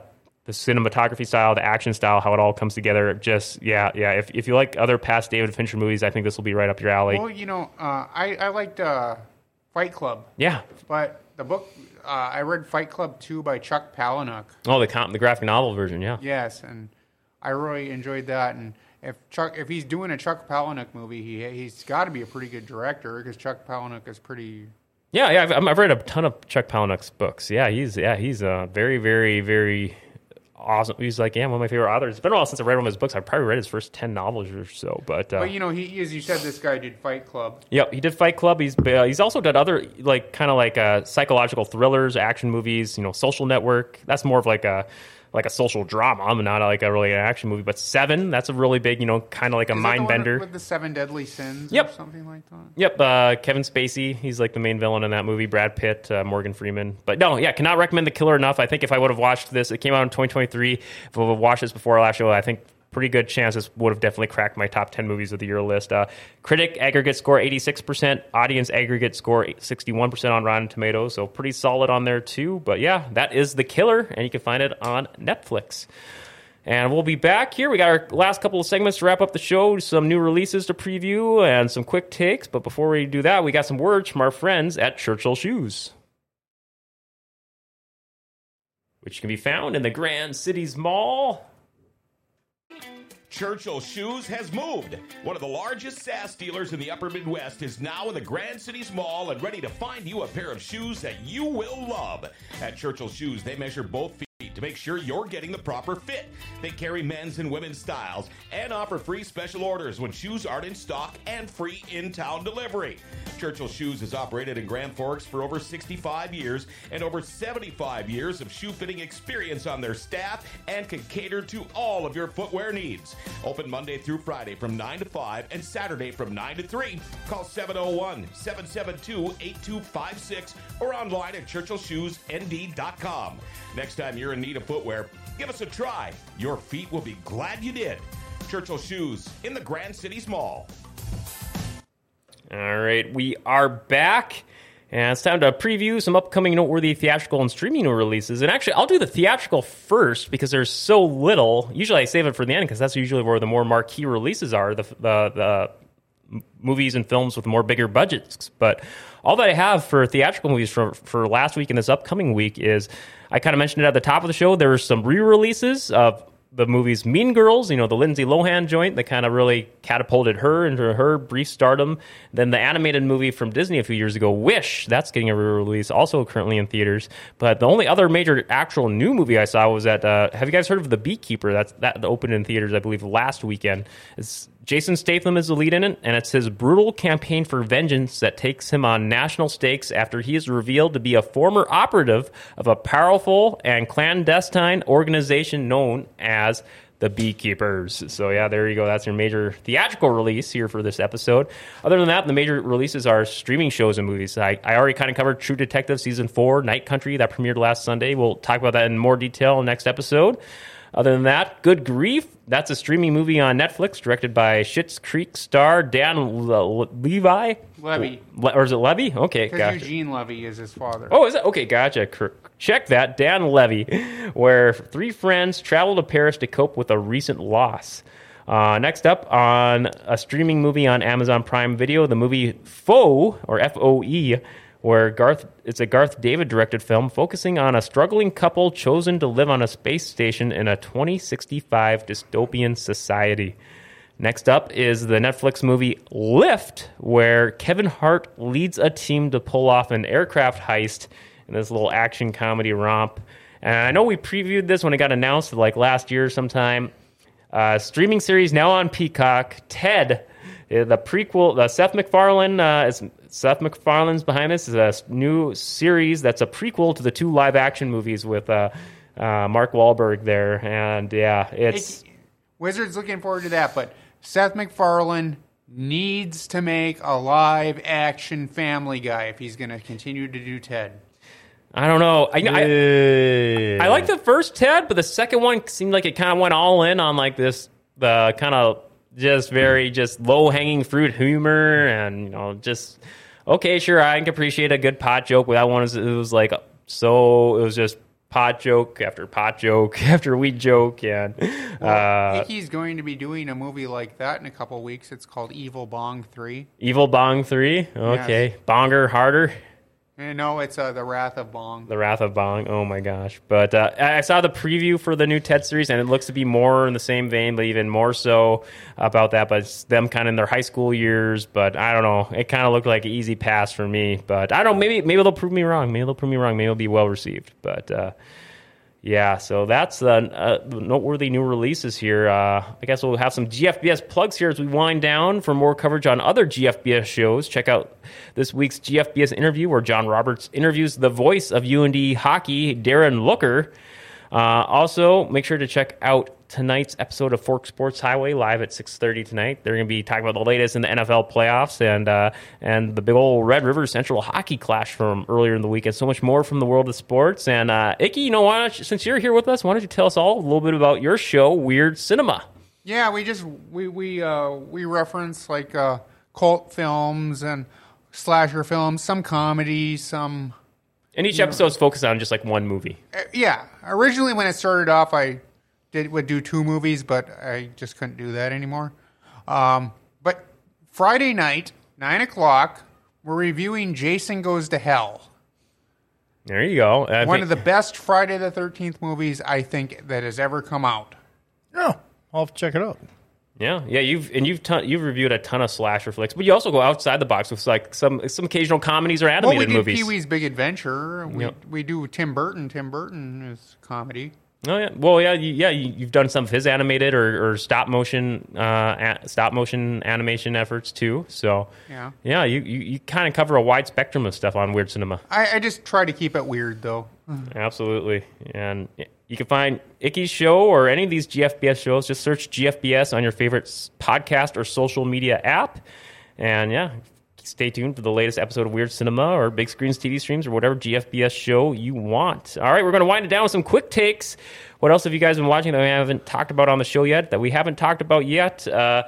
S1: the cinematography style, the action style, how it all comes together. Just yeah, yeah. If if you like other past David Fincher movies, I think this will be right up your alley.
S2: well, you know, uh, I I liked uh, Fight Club,
S1: yeah.
S2: but the book uh, I read Fight Club two by Chuck Palahniuk.
S1: Oh, the com- the graphic novel version. Yeah.
S2: Yes, and I really enjoyed that. And if Chuck, if he's doing a Chuck Palahniuk movie, he he's got to be a pretty good director because Chuck Palahniuk is pretty.
S1: Yeah, yeah. I've, I've read a ton of Chuck Palahniuk's books. Yeah, he's yeah he's uh, very very very awesome. He's like yeah one of my favorite authors. It's been a while since I read one of his books. I've probably read his first ten novels or so. But, uh,
S2: But you know, he as you said, this guy did Fight Club.
S1: Yep, he did Fight Club. He's uh, he's also done other like kind of like uh, psychological thrillers, action movies. You know, Social Network. That's more of like a like a social drama, I'm not like a really an action movie. But Seven, that's a really big, you know, kind of like a
S2: Is
S1: mind bender
S2: with the seven deadly sins,
S1: Yep.
S2: or something like that.
S1: Yep, uh, Kevin Spacey. He's like the main villain in that movie. Brad Pitt, uh, Morgan Freeman. But no, yeah, cannot recommend The Killer enough. I think if I would have watched this, it came out in 2023. If I would have watched this before our last show, I think pretty good chance this would have definitely cracked my top 10 movies of the year list. Uh, critic aggregate score 86%, audience aggregate score 61% on Rotten Tomatoes. So pretty solid on there too. But yeah, that is The Killer, and you can find it on Netflix. And we'll be back here. We got our last couple of segments to wrap up the show, some new releases to preview, and some quick takes. But before we do that, we got some words from our friends at Churchill Shoes, which can be found in the Grand Cities Mall.
S4: Churchill Shoes has moved. One of the largest SAS dealers in the upper Midwest is now in the Grand Cities Mall and ready to find you a pair of shoes that you will love. At Churchill Shoes, they measure both feet to make sure you're getting the proper fit. They carry men's and women's styles and offer free special orders when shoes aren't in stock and free in town delivery. Churchill Shoes has operated in Grand Forks for over 65 years and over 75 years of shoe fitting experience on their staff and can cater to all of your footwear needs. Open Monday through Friday from 9 to 5 and Saturday from 9 to 3. Call 701 772 8256 or online at churchillshoesnd.com. Next time you're in need of footwear, give us a try. Your feet will be glad you did. Churchill Shoes in the Grand Cities Mall.
S1: All right, we are back. And it's time to preview some upcoming noteworthy theatrical and streaming releases. And actually, I'll do the theatrical first because there's so little. Usually, I save it for the end because that's usually where the more marquee releases are the, the, the movies and films with more bigger budgets. But all that I have for theatrical movies for, for last week and this upcoming week is I kind of mentioned it at the top of the show. There were some re releases of the movies Mean Girls, you know, the Lindsay Lohan joint that kind of really catapulted her into her brief stardom. Then the animated movie from Disney a few years ago, Wish, that's getting a re-release, also currently in theaters. But the only other major actual new movie I saw was that. Uh, have you guys heard of The Beekeeper? That's that opened in theaters, I believe, last weekend. It's Jason Statham is the lead in it, and it's his brutal campaign for vengeance that takes him on national stakes after he is revealed to be a former operative of a powerful and clandestine organization known as the Beekeepers. So, yeah, there you go. That's your major theatrical release here for this episode. Other than that, the major releases are streaming shows and movies. I, I already kind of covered True Detective Season 4, Night Country, that premiered last Sunday. We'll talk about that in more detail next episode. Other than that, Good Grief. That's a streaming movie on Netflix, directed by Schitt's Creek star Dan Le- Le- Levi.
S2: Levy.
S1: Le- or is it Levy? Okay,
S2: Because
S1: gotcha.
S2: Eugene Levy is his father.
S1: Oh, is it? Okay, gotcha. Check that. Dan Levy, where three friends travel to Paris to cope with a recent loss. Uh, next up on a streaming movie on Amazon Prime Video, the movie Foe, or F O E, where Garth it's a Garth Davis directed film focusing on a struggling couple chosen to live on a space station in a 2065 dystopian society. Next up is the Netflix movie Lift, where Kevin Hart leads a team to pull off an aircraft heist in this little action comedy romp. And I know we previewed this when it got announced, like last year sometime. Uh, streaming series now on Peacock. Ted, the prequel, the Seth MacFarlane, uh, is Seth MacFarlane's behind this is a new series that's a prequel to the two live action movies with uh, uh, Mark Wahlberg there, and yeah, it's
S2: Wizards looking forward to that, but Seth MacFarlane needs to make a live action Family Guy if he's going to continue to do Ted.
S1: I don't know. I, I,
S3: Yeah.
S1: I like the first Ted, but the second one seemed like it kind of went all in on like this the kind of just very just low hanging fruit humor and you know just okay, sure, I can appreciate a good pot joke. But that one it was like so it was just pot joke after pot joke after weed joke and uh,
S2: Icky's going to be doing a movie like that in a couple weeks. It's called Evil Bong 3.
S1: Evil Bong three. Okay, Bonger harder.
S2: No, it's uh, The Wrath of Bong.
S1: The Wrath of Bong. Oh my gosh! But uh, I I saw the preview for the new Ted series, and it looks to be more in the same vein, but even more so about that. But it's them kind of in their high school years. But I don't know. It kind of looked like an easy pass for me. But I don't. know. Maybe maybe they'll prove me wrong. Maybe they'll prove me wrong. Maybe it'll be well received. But uh, yeah, so that's the uh, noteworthy new releases here. Uh, I guess we'll have some GFBS plugs here as we wind down. For more coverage on other GFBS shows, check out this week's GFBS interview where John Roberts interviews the voice of UND hockey, Darren Looker. Uh, also, make sure to check out tonight's episode of Fork Sports Highway live at 6.30 tonight. They're going to be talking about the latest in the NFL playoffs and uh, and the big old Red River Central hockey clash from earlier in the week and so much more from the world of sports. And uh, Icky, you know, why don't you, since you're here with us, why don't you tell us all a little bit about your show, Weird Cinema?
S2: Yeah, we just we we uh, we reference like uh, cult films and slasher films, some comedy, some
S1: And each episode is focused on just like one movie.
S2: Uh, yeah. Originally, when it started off, I did would do two movies, but I just couldn't do that anymore. Um, but Friday night, nine o'clock, we're reviewing Jason Goes to Hell.
S1: There you go. I
S2: One
S1: think-
S2: of the best Friday the Thirteenth movies I think that has ever come out.
S3: Oh, I'll have to check it out.
S1: Yeah, yeah, you've and you've ton, you've reviewed a ton of slasher flicks, but you also go outside the box with like some some occasional comedies or
S2: Well, we
S1: animated
S2: did
S1: movies.
S2: Pee Wee's Big Adventure. We
S1: Yep.
S2: we do Tim Burton. Tim Burton is comedy.
S1: Oh yeah, well yeah, you, yeah. You, you've done some of his animated or, or stop motion, uh, a, stop motion animation efforts too. So
S2: Yeah.
S1: yeah. You you, you kind of cover a wide spectrum of stuff on Weird Cinema.
S2: I, I just try to keep it weird though.
S1: Absolutely, and you can find Icky's show or any of these GFBS shows. Just search GFBS on your favorite podcast or social media app, and yeah. Stay tuned for the latest episode of Weird Cinema or Big Screens TV streams or whatever GFBS show you want. All right, we're going to wind it down with some quick takes. What else have you guys been watching that we haven't talked about on the show yet? That we haven't talked about yet? Uh,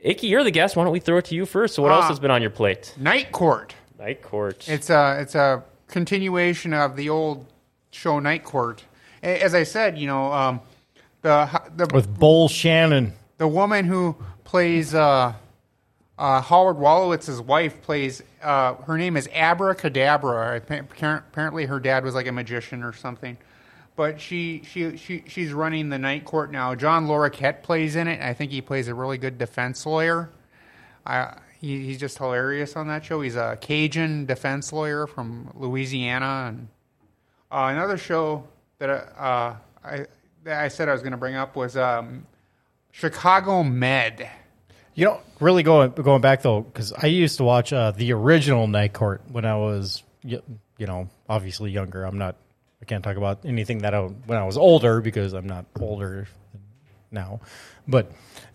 S1: Icky, you're the guest. Why don't we throw it to you first? So, what else
S2: Ah.
S1: has been on your plate?
S2: Night Court.
S1: Night Court.
S2: It's a it's a continuation of the old show Night Court. As I said, you know, um, the the
S3: with Bull Shannon.
S2: the woman who plays uh, uh, Howard Wolowitz's wife plays. Uh, her name is Abracadabra. Appa- Apparently, her dad was like a magician or something. But she she she she's running the night court now. John Larroquette plays in it. I think he plays a really good defense lawyer. I, he, he's just hilarious on that show. He's a Cajun defense lawyer from Louisiana. And uh, another show that uh, I that I said I was going to bring up was um, Chicago Med.
S3: You know, really going going back though, because I used to watch uh, the original Night Court when I was, you know, obviously younger. I'm not. I can't talk about anything that I when I was older because I'm not older now. But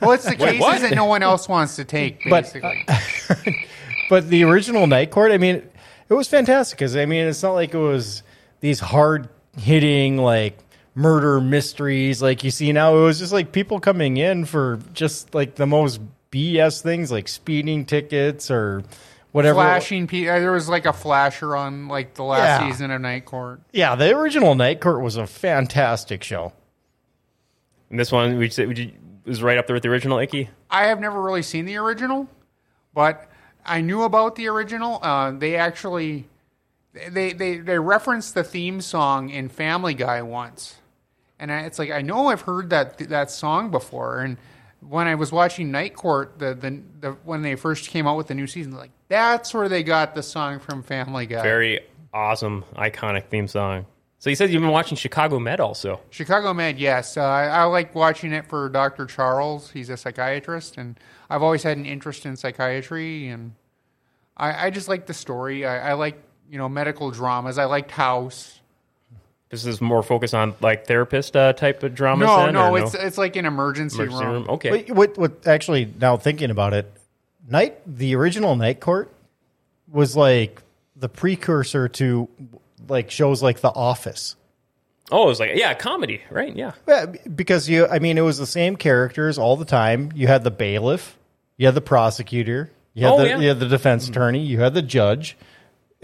S2: Well, it's the cases
S1: what?
S2: that no one else wants to take,
S3: But,
S2: basically.
S3: but the original Night Court, I mean, it was fantastic because I mean, it's not like it was these hard hitting like murder mysteries like you see now. It was just like people coming in for just like the most BS things like speeding tickets or whatever.
S2: Flashing. Pe- uh, there was like a flasher on like the last
S3: Yeah.
S2: season of Night Court.
S3: Yeah, the original Night Court was a fantastic show.
S1: And this one we said we was right up there with the original Icky.
S2: I have never really seen the original, but I knew about the original. Uh, they actually they, they they referenced the theme song in Family Guy once, and I, it's like I know I've heard that that song before. And when I was watching Night Court, the, the the when they first came out with the new season, like that's where they got the song from Family Guy.
S1: Very awesome, iconic theme song. So you said you've been watching Chicago Med also.
S2: Chicago Med, yes. Uh, I, I like watching it for Dr. Charles. He's a psychiatrist, and I've always had an interest in psychiatry, and I, I just like the story. I, I like you know medical dramas. I liked House.
S1: This is more focused on like therapist uh, type of dramas.
S2: No,
S1: then,
S2: no,
S1: or
S2: it's it's like an emergency,
S1: emergency
S2: room.
S1: room. Okay,
S3: Wait, what? What? Actually, now thinking about it, night the original Night Court was like the precursor to like shows like The Office.
S1: oh, it was like yeah, comedy, right? Yeah,
S3: Yeah, because you, I mean, it was the same characters all the time. You had the bailiff, you had the prosecutor, you had,
S1: Oh,
S3: the,
S1: yeah.
S3: you had the defense attorney, you had the judge,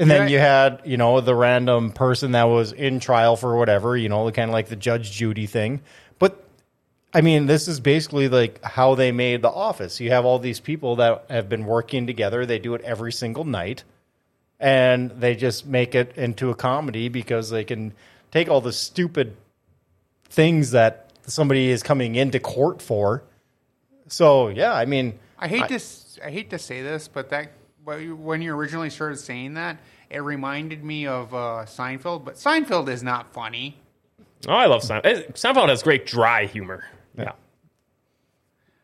S3: and then you had, you know, the random person that was in trial for whatever, you know, kind of like the Judge Judy thing. But I mean, this is basically like how they made The Office. You have all these people that have been working together. They do it every single night, and they just make it into a comedy because they can take all the stupid things that somebody is coming into court for. So yeah, I mean,
S2: I hate to s- I hate to say this, but that when you originally started saying that, it reminded me of uh, Seinfeld. But Seinfeld is not funny.
S1: oh, I love Seinfeld. Seinfeld has great dry humor. Yeah,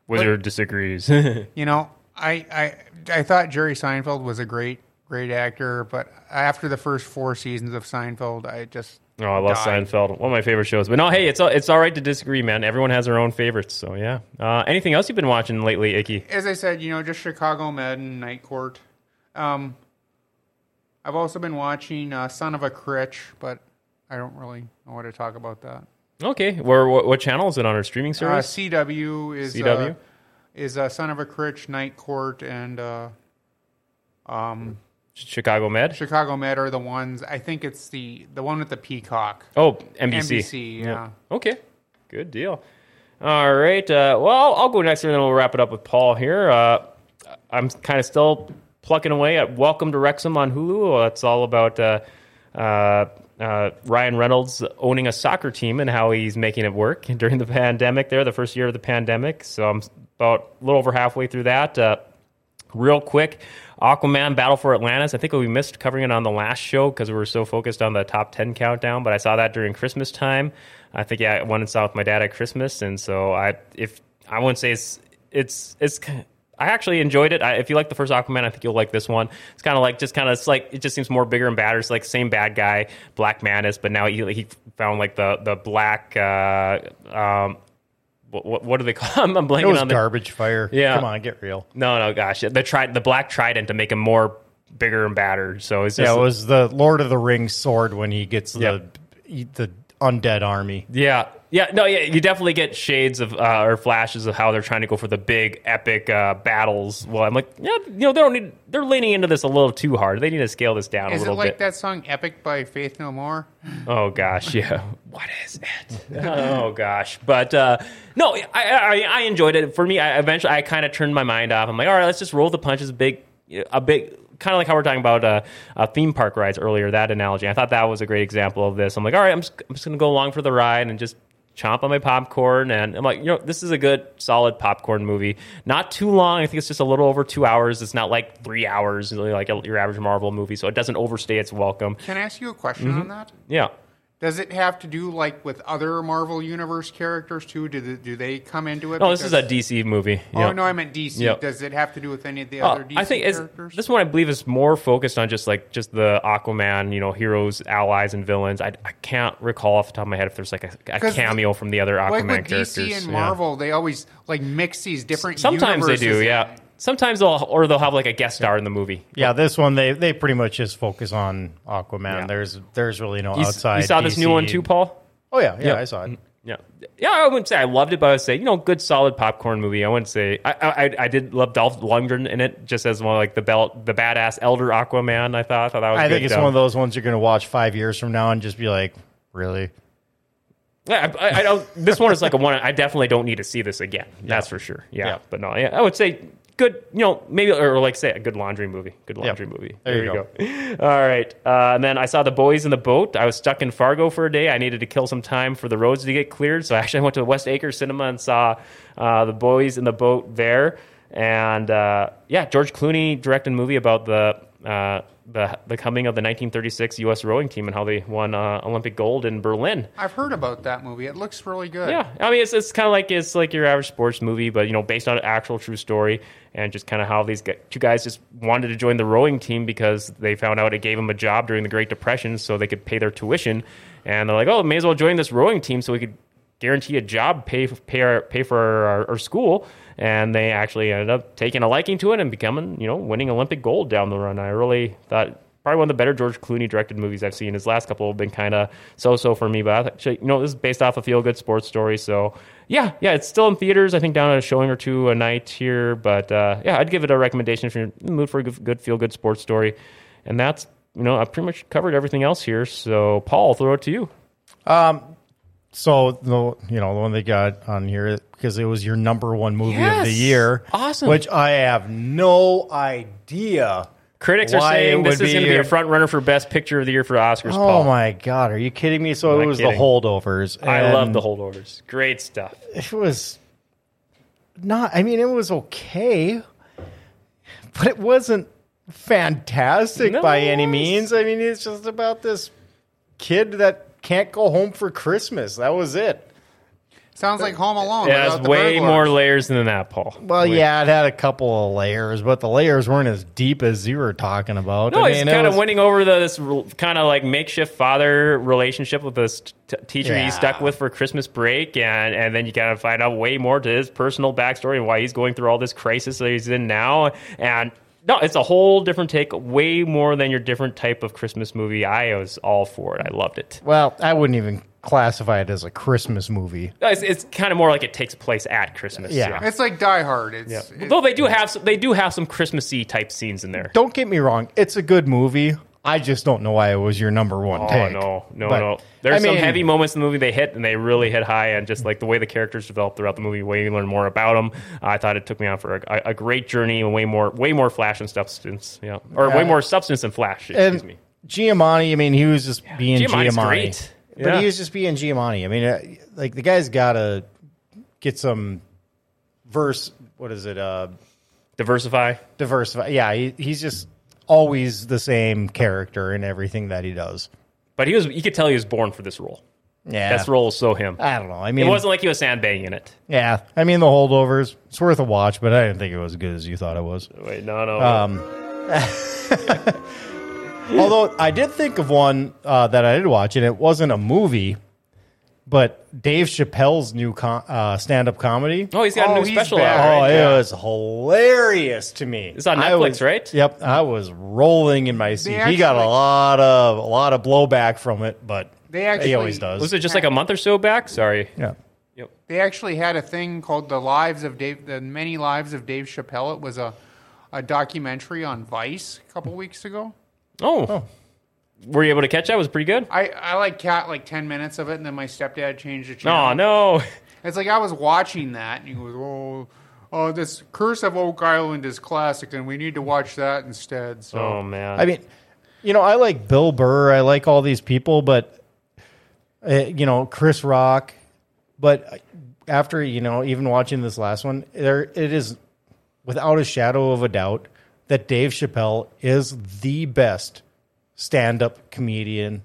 S1: Wizard disagrees.
S2: You know, I, I I thought Jerry Seinfeld was a great great actor, but after the first four seasons of Seinfeld, I just
S1: Oh, I love
S2: died.
S1: Seinfeld. One of my favorite shows. But no, hey, it's all, it's all right to disagree, man. Everyone has their own favorites. So yeah. Uh, anything else you've been watching lately, Icky?
S2: As I said, you know, just Chicago Med and Night Court. Um, I've also been watching uh, Son of a Critch, but I don't really know what to talk about that.
S1: Okay, where what, what channel is it on our streaming
S2: Uh,
S1: service?
S2: CW is
S1: CW?
S2: uh, is uh, Son of a Critch, Night Court, and uh, um,
S1: Chicago Med.
S2: Chicago Med are the ones. I think it's the the one with the peacock.
S1: Oh, NBC.
S2: NBC, yeah.
S1: Okay, good deal. All right. Uh, well, I'll go next, and then we'll wrap it up with Paul here. Uh, I'm kind of still plucking away at Welcome to Wrexham on Hulu. It's all about uh, uh, uh, Ryan Reynolds owning a soccer team and how he's making it work during the pandemic. There, the first year of the pandemic. So I'm about a little over halfway through that. Uh, real quick. Aquaman Battle for Atlantis. I think we missed covering it on the last show because we were so focused on the top 10 countdown, but I saw that during Christmas time. I think yeah, I went and saw it with my dad at Christmas, and so I if I wouldn't say it's it's it's I actually enjoyed it. I, if you like the first Aquaman, I think you'll like this one. It's kind of like just kind of it's like it just seems more bigger and badder. It's like same bad guy, Black Manta, but now he he found like the the black. Uh, um, what, what do they call him? I'm
S3: It
S1: blanking
S3: was
S1: on the
S3: garbage fire.
S1: Yeah.
S3: Come on, get real.
S1: no, no, gosh, the tri- the black trident to make him more bigger and badder. So it's just
S3: Yeah, it was the Lord of the Rings sword when he gets
S1: Yeah.
S3: the the undead army.
S1: Yeah, yeah, no, yeah. You definitely get shades of uh, or flashes of how they're trying to go for the big epic uh, battles. Well, I'm like, yeah, you know, they don't need. They're leaning into this a little too hard. They need to scale this down
S2: Is
S1: a
S2: it
S1: little
S2: like
S1: bit.
S2: that song "Epic" by Faith No More?
S1: Oh gosh, yeah. What is it? oh gosh, but uh, no, I, I I enjoyed it. For me, I eventually I kind of turned my mind off. I'm like, all right, let's just roll the punches. Big, a big. Kind of like how we're talking about uh, uh, theme park rides earlier. That analogy, I thought that was a great example of this. I'm like, all right, I'm just, I'm just going to go along for the ride and just chomp on my popcorn. And I'm like, you know, this is a good, solid popcorn movie. Not too long. I think it's just a little over two hours. It's not like three hours, like your average Marvel movie. So it doesn't overstay its welcome.
S2: Can I ask you a question
S1: Mm-hmm.
S2: on that?
S1: Yeah.
S2: Does it have to do like with other Marvel Universe characters too? Do they, do they come into it?
S1: No, this is a DC movie.
S2: Oh
S1: Yeah.
S2: no, I meant DC.
S1: Yep.
S2: Does it have to do with any of the
S1: Uh,
S2: other DC
S1: I think
S2: characters?
S1: this one I believe is more focused on just like just the Aquaman, you know, heroes, allies, and villains. I, I can't recall off the top of my head if there's like a, a cameo from the other Aquaman
S2: like with
S1: characters.
S2: DC and
S1: Yeah.
S2: Marvel, they always like mix these different.
S1: Sometimes they do, yeah. Sometimes they'll or they'll have like a guest star in the movie.
S3: Yeah, this one they they pretty much just focus on Aquaman.
S1: Yeah.
S3: There's there's really no
S1: You,
S3: outside.
S1: you saw this new one too, Paul?
S3: Oh yeah, yeah,
S1: Yep.
S3: I saw it. Mm-hmm.
S1: Yeah, yeah. I wouldn't say I loved it, but I would say you know, good solid popcorn movie. I wouldn't say I I, I did love Dolph Lundgren in it, just as one like the belt the badass elder Aquaman. I thought I thought that was.
S3: I
S1: good
S3: think it's one of those ones you're going to watch five years from now and just be like, really?
S1: Yeah, I, I don't. This one is like a one. I definitely don't need to see this again. That's for sure. Yeah,
S3: Yeah.
S1: but no, yeah, I would say good. You know, maybe or like say a good laundry movie. Good laundry movie.
S3: There you
S1: go. All right, uh, and then I saw the boys in the boat. I was stuck in Fargo for a day. I needed to kill some time for the roads to get cleared, so I actually went to the West Acre Cinema and saw uh, the boys in the boat there. And uh, yeah, George Clooney directed a movie about the. Uh, the, the coming of the 1936 U.S. rowing team and how they won uh, Olympic gold in Berlin.
S2: I've heard about that movie. It looks really good.
S1: Yeah, I mean, it's, it's kind of like it's like your average sports movie, but you know, based on an actual true story, and just kind of how these two guys just wanted to join the rowing team because they found out it gave them a job during the Great Depression, so they could pay their tuition, and they're like, oh, may as well join this rowing team so we could guarantee a job, pay pay our, pay for our, our school, and they actually ended up taking a liking to it and becoming, you know, winning Olympic gold down the run. I really thought probably one of the better George Clooney directed movies I've seen. His last couple have been kind of so-so for me, but actually, you know, this is based off a feel-good sports story, so yeah, yeah, it's still in theaters. I think down at a showing or two a night here, but uh, yeah, I'd give it a recommendation if you're in the mood for a good, good feel-good sports story, and that's you know I've pretty much covered everything else here. So Paul, I'll throw it to you.
S3: So the you know the one they got on here because it was your number one movie of the
S1: Yes.
S3: year,
S1: Awesome.
S3: Which I have no idea.
S1: Critics are
S3: why
S1: saying
S3: it
S1: this
S3: would
S1: is going to be
S3: your-
S1: a front runner for best picture of the year for Oscars.
S3: Oh
S1: Paul.
S3: my god, are you kidding me? So it
S1: not
S3: was
S1: kidding.
S3: the holdovers.
S1: I love the holdovers. Great stuff.
S3: It was not. I mean, it was okay, but it wasn't fantastic
S1: No,
S3: by any
S1: was-
S3: means. I mean, it's just about this kid that can't go home for Christmas. That was it.
S2: Sounds like Home Alone.
S1: It has
S2: without the
S1: way
S2: burglars.
S1: more layers than that, Paul.
S3: Well,
S1: Way-
S3: yeah, it had a couple of layers, but the layers weren't as deep as you were talking about.
S1: No,
S3: I
S1: he's
S3: mean, it
S1: kind of
S3: was-
S1: winning over the, this kind of like makeshift father relationship with this t- teacher
S3: Yeah.
S1: he's stuck with for Christmas break, and and then you kind of find out way more to his personal backstory and why he's going through all this crisis that he's in now. And no, it's a whole different take, way more than your different type of Christmas movie. I was all for it. I loved it.
S3: Well, I wouldn't even classify it as a Christmas movie.
S1: It's, it's kind of more like it takes place at Christmas.
S3: Yeah.
S2: It's like Die Hard. It's
S1: Yeah.
S2: it-
S1: Though they do have some, they do have some Christmassy type scenes in there.
S3: Don't get me wrong; it's a good movie. I just don't know why it was your number one
S1: Oh
S3: take.
S1: no, no,
S3: But,
S1: no! There's
S3: I
S1: some
S3: mean,
S1: heavy moments in the movie they hit, and they really hit high, and just like the way the characters develop throughout the movie, way you learn more about them. I thought it took me on for a, a great journey, and way more, way more flash and substance, yeah, or way more substance than flash. Excuse
S3: And
S1: me.
S3: Giamatti, I mean, he was just being
S1: Giamatti's
S3: Giamatti.
S1: great.
S3: But
S1: Yeah.
S3: he was just being Giamatti. I mean, uh, like the guy's got to get some verse. What is it? Uh,
S1: Diversify.
S3: diversify. Yeah, he, he's just always the same character in everything that he does.
S1: But he was you could tell he was born for this role.
S3: Yeah,
S1: This role is so him.
S3: I don't know. I mean, It
S1: wasn't like he was sandbagging it.
S3: yeah. I mean, the holdovers. It's worth a watch, but I didn't think it was as good as you thought it was.
S1: Wait, no, no.
S3: Um, Although I did think of one uh, that I did watch, and it wasn't a movie, but Dave Chappelle's new com- uh, stand-up comedy.
S1: oh, he's got a
S2: oh,
S1: new special out.
S3: Oh,
S1: Right?
S3: it
S2: yeah.
S3: was hilarious to me.
S1: It's on
S3: I
S1: Netflix,
S3: was-
S1: right?
S3: Yep, I was rolling in my seat. he got a
S2: actually-
S3: lot of a lot of blowback from it, but
S2: They actually-
S3: he always does.
S1: Was it just like a month or so back? Sorry.
S3: yeah.
S1: Yep.
S2: They actually had a thing called "The Lives of Dave," the many lives of Dave Chappelle. It was a a documentary on Vice a couple weeks ago.
S1: Oh. Were you able to catch that? Was it pretty good?
S2: I I like cat like ten minutes of it, and then my stepdad changed the
S1: Oh
S2: channel.
S1: no. No.
S2: It's like I was watching that, and he goes, "Oh, oh, this Curse of Oak Island is classic, and we need to watch that instead." So
S1: Oh man.
S3: I mean, you know, I like Bill Burr. I like all these people, but uh, you know, Chris Rock. But after you know, even watching this last one, there it is without a shadow of a doubt that Dave Chappelle is the best stand-up comedian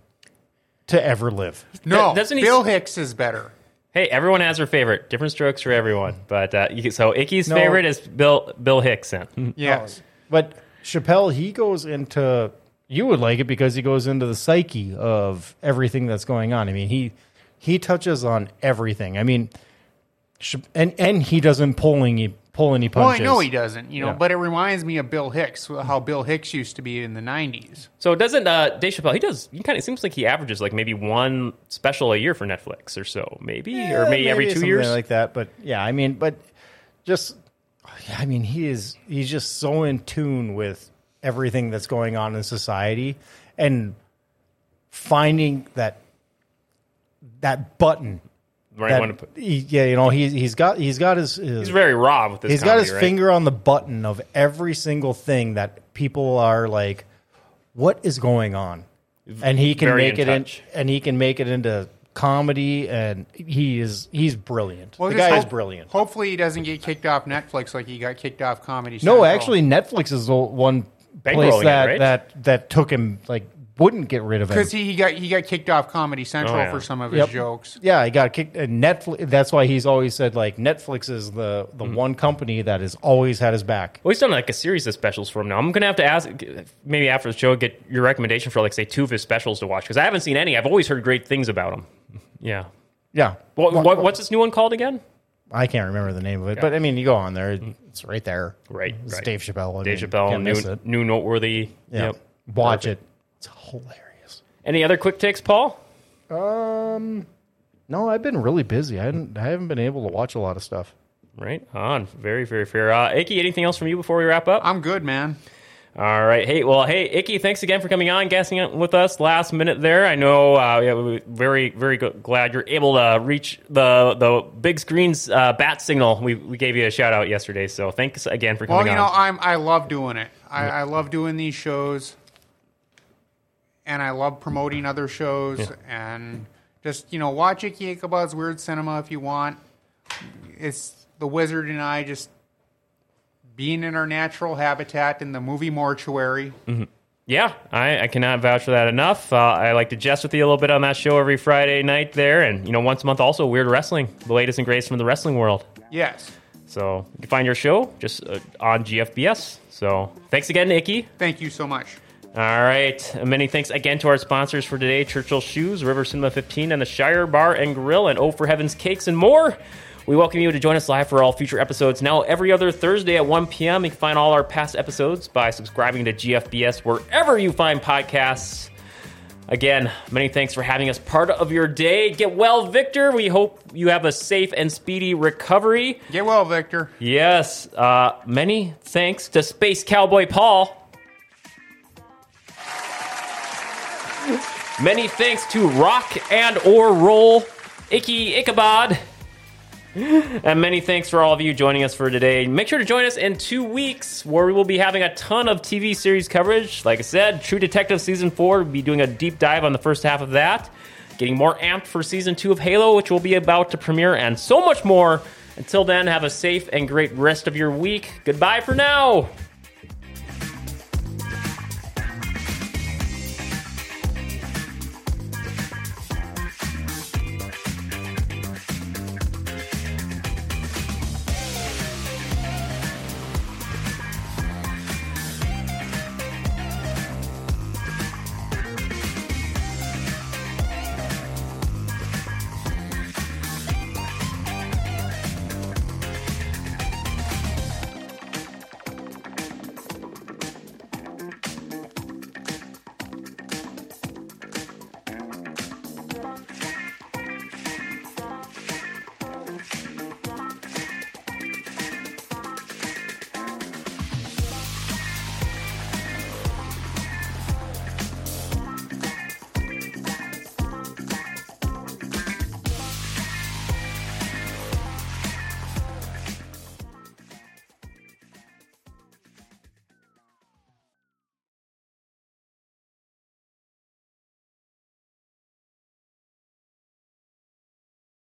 S3: to ever live.
S2: no,
S1: Doesn't he-
S2: Bill Hicks is better.
S1: hey, everyone has their favorite. Different strokes for everyone. But uh, you, so Icky's
S3: No.
S1: favorite is Bill Bill Hickson.
S2: Yes,
S3: But Chappelle, he goes into you would like it because he goes into the psyche of everything that's going on. I mean, he he touches on everything. I mean, Ch- and and he doesn't pull any pull any punches.
S2: well, I know he doesn't, you know,
S3: Yeah.
S2: but it reminds me of Bill Hicks, how Bill Hicks used to be in the '90s.
S1: So doesn't uh, Dave Chappelle? He does. He kind of seems like he averages like maybe one special a year for Netflix or so, maybe,
S3: Yeah,
S1: or maybe, every two
S3: something
S1: years.
S3: like that. But yeah, I mean, but just I mean, he is he's just so in tune with everything that's going on in society and finding that that button
S1: right.
S3: that-
S1: when to put-
S3: he- yeah, you know, he's he's got he's got his, his
S1: he's very raw with this.
S3: he's got his
S1: right?
S3: finger on the button of every single thing that people are like, what is going on? And he can
S1: Very
S3: make
S1: in
S3: it in, and he can make it into comedy, and he is he's brilliant.
S2: Well,
S3: the
S2: just
S3: guy is brilliant.
S2: Hopefully, he doesn't get kicked off Netflix like he got kicked off Comedy. Central.
S3: no, actually, Netflix is the one place
S1: Bankrolling it,
S3: that
S1: right?
S3: that that took him like wouldn't get rid of him.
S2: because he, he got he got kicked off Comedy Central
S1: Oh, yeah.
S2: for some of his jokes.
S3: Yeah, he got kicked. And Netflix. That's why he's always said like Netflix is the the
S1: Mm-hmm.
S3: one company that has always had his back.
S1: Well, he's done like a series of specials for him now. I'm gonna have to ask, maybe after the show, get your recommendation for like say two of his specials to watch because I haven't seen any. I've always heard great things about him. Yeah.
S3: Yeah.
S1: What, what, what's this new one called again?
S3: I can't remember the name of it, but I mean, you go on there, it's right there.
S1: Right,
S3: It's
S1: right.
S3: Dave Chappelle. I
S1: Dave
S3: mean,
S1: Chappelle, new, new noteworthy.
S3: Yeah.
S1: Yep.
S3: Watch
S1: Perfect.
S3: it. It's hilarious.
S1: Any other quick takes, Paul?
S3: Um, no, I've been really busy. I haven't, I haven't been able to watch a lot of stuff.
S1: Right on. Very, very fair. Uh, Icky, anything else from you before we wrap up?
S2: I'm good, man.
S1: All right. Hey, well, hey, Icky, thanks again for coming on, guessing it with us last minute there. I know, uh, yeah, we- very, very go- glad you're able to reach the the big screen's uh, bat signal. We, we gave you a shout out yesterday, so thanks again for coming on.
S2: Well,
S1: coming
S2: you know. I'm I love doing it. I, I love doing these shows, and I love promoting other shows, and just you know, watch Icky Ichabod's Weird Cinema if you want. It's the Wizard and I just being in our natural habitat in the movie mortuary.
S1: Yeah, I, I cannot vouch for that enough. Uh, I like to jest with you a little bit on that show every Friday night there, and you know, once a month also Weird Wrestling, the latest and greatest from the wrestling world.
S2: Yes.
S1: So you can find your show just uh, on GFBS. So thanks again, Icky.
S2: Thank you so much.
S1: All right. Many thanks again to our sponsors for today Churchill Shoes, River Cinema 15, and the Shire Bar and Grill, and Oh for Heaven's Cakes and more. We welcome you to join us live for all future episodes. Now, every other Thursday at 1 p.m., you can find all our past episodes by subscribing to GFBS wherever you find podcasts. Again, many thanks for having us part of your day. Get well, Victor. We hope you have a safe and speedy recovery.
S2: Get well, Victor.
S1: Yes. Uh, many thanks to Space Cowboy Paul. Many thanks to Rock and or Roll Icky Ichabod. And many thanks for all of you joining us for today. Make sure to join us in two weeks where we will be having a ton of TV series coverage. Like I said, True Detective Season 4, we'll be doing a deep dive on the first half of that. Getting more amped for Season 2 of Halo, which will be about to premiere, and so much more. Until then, have a safe and great rest of your week. Goodbye for now.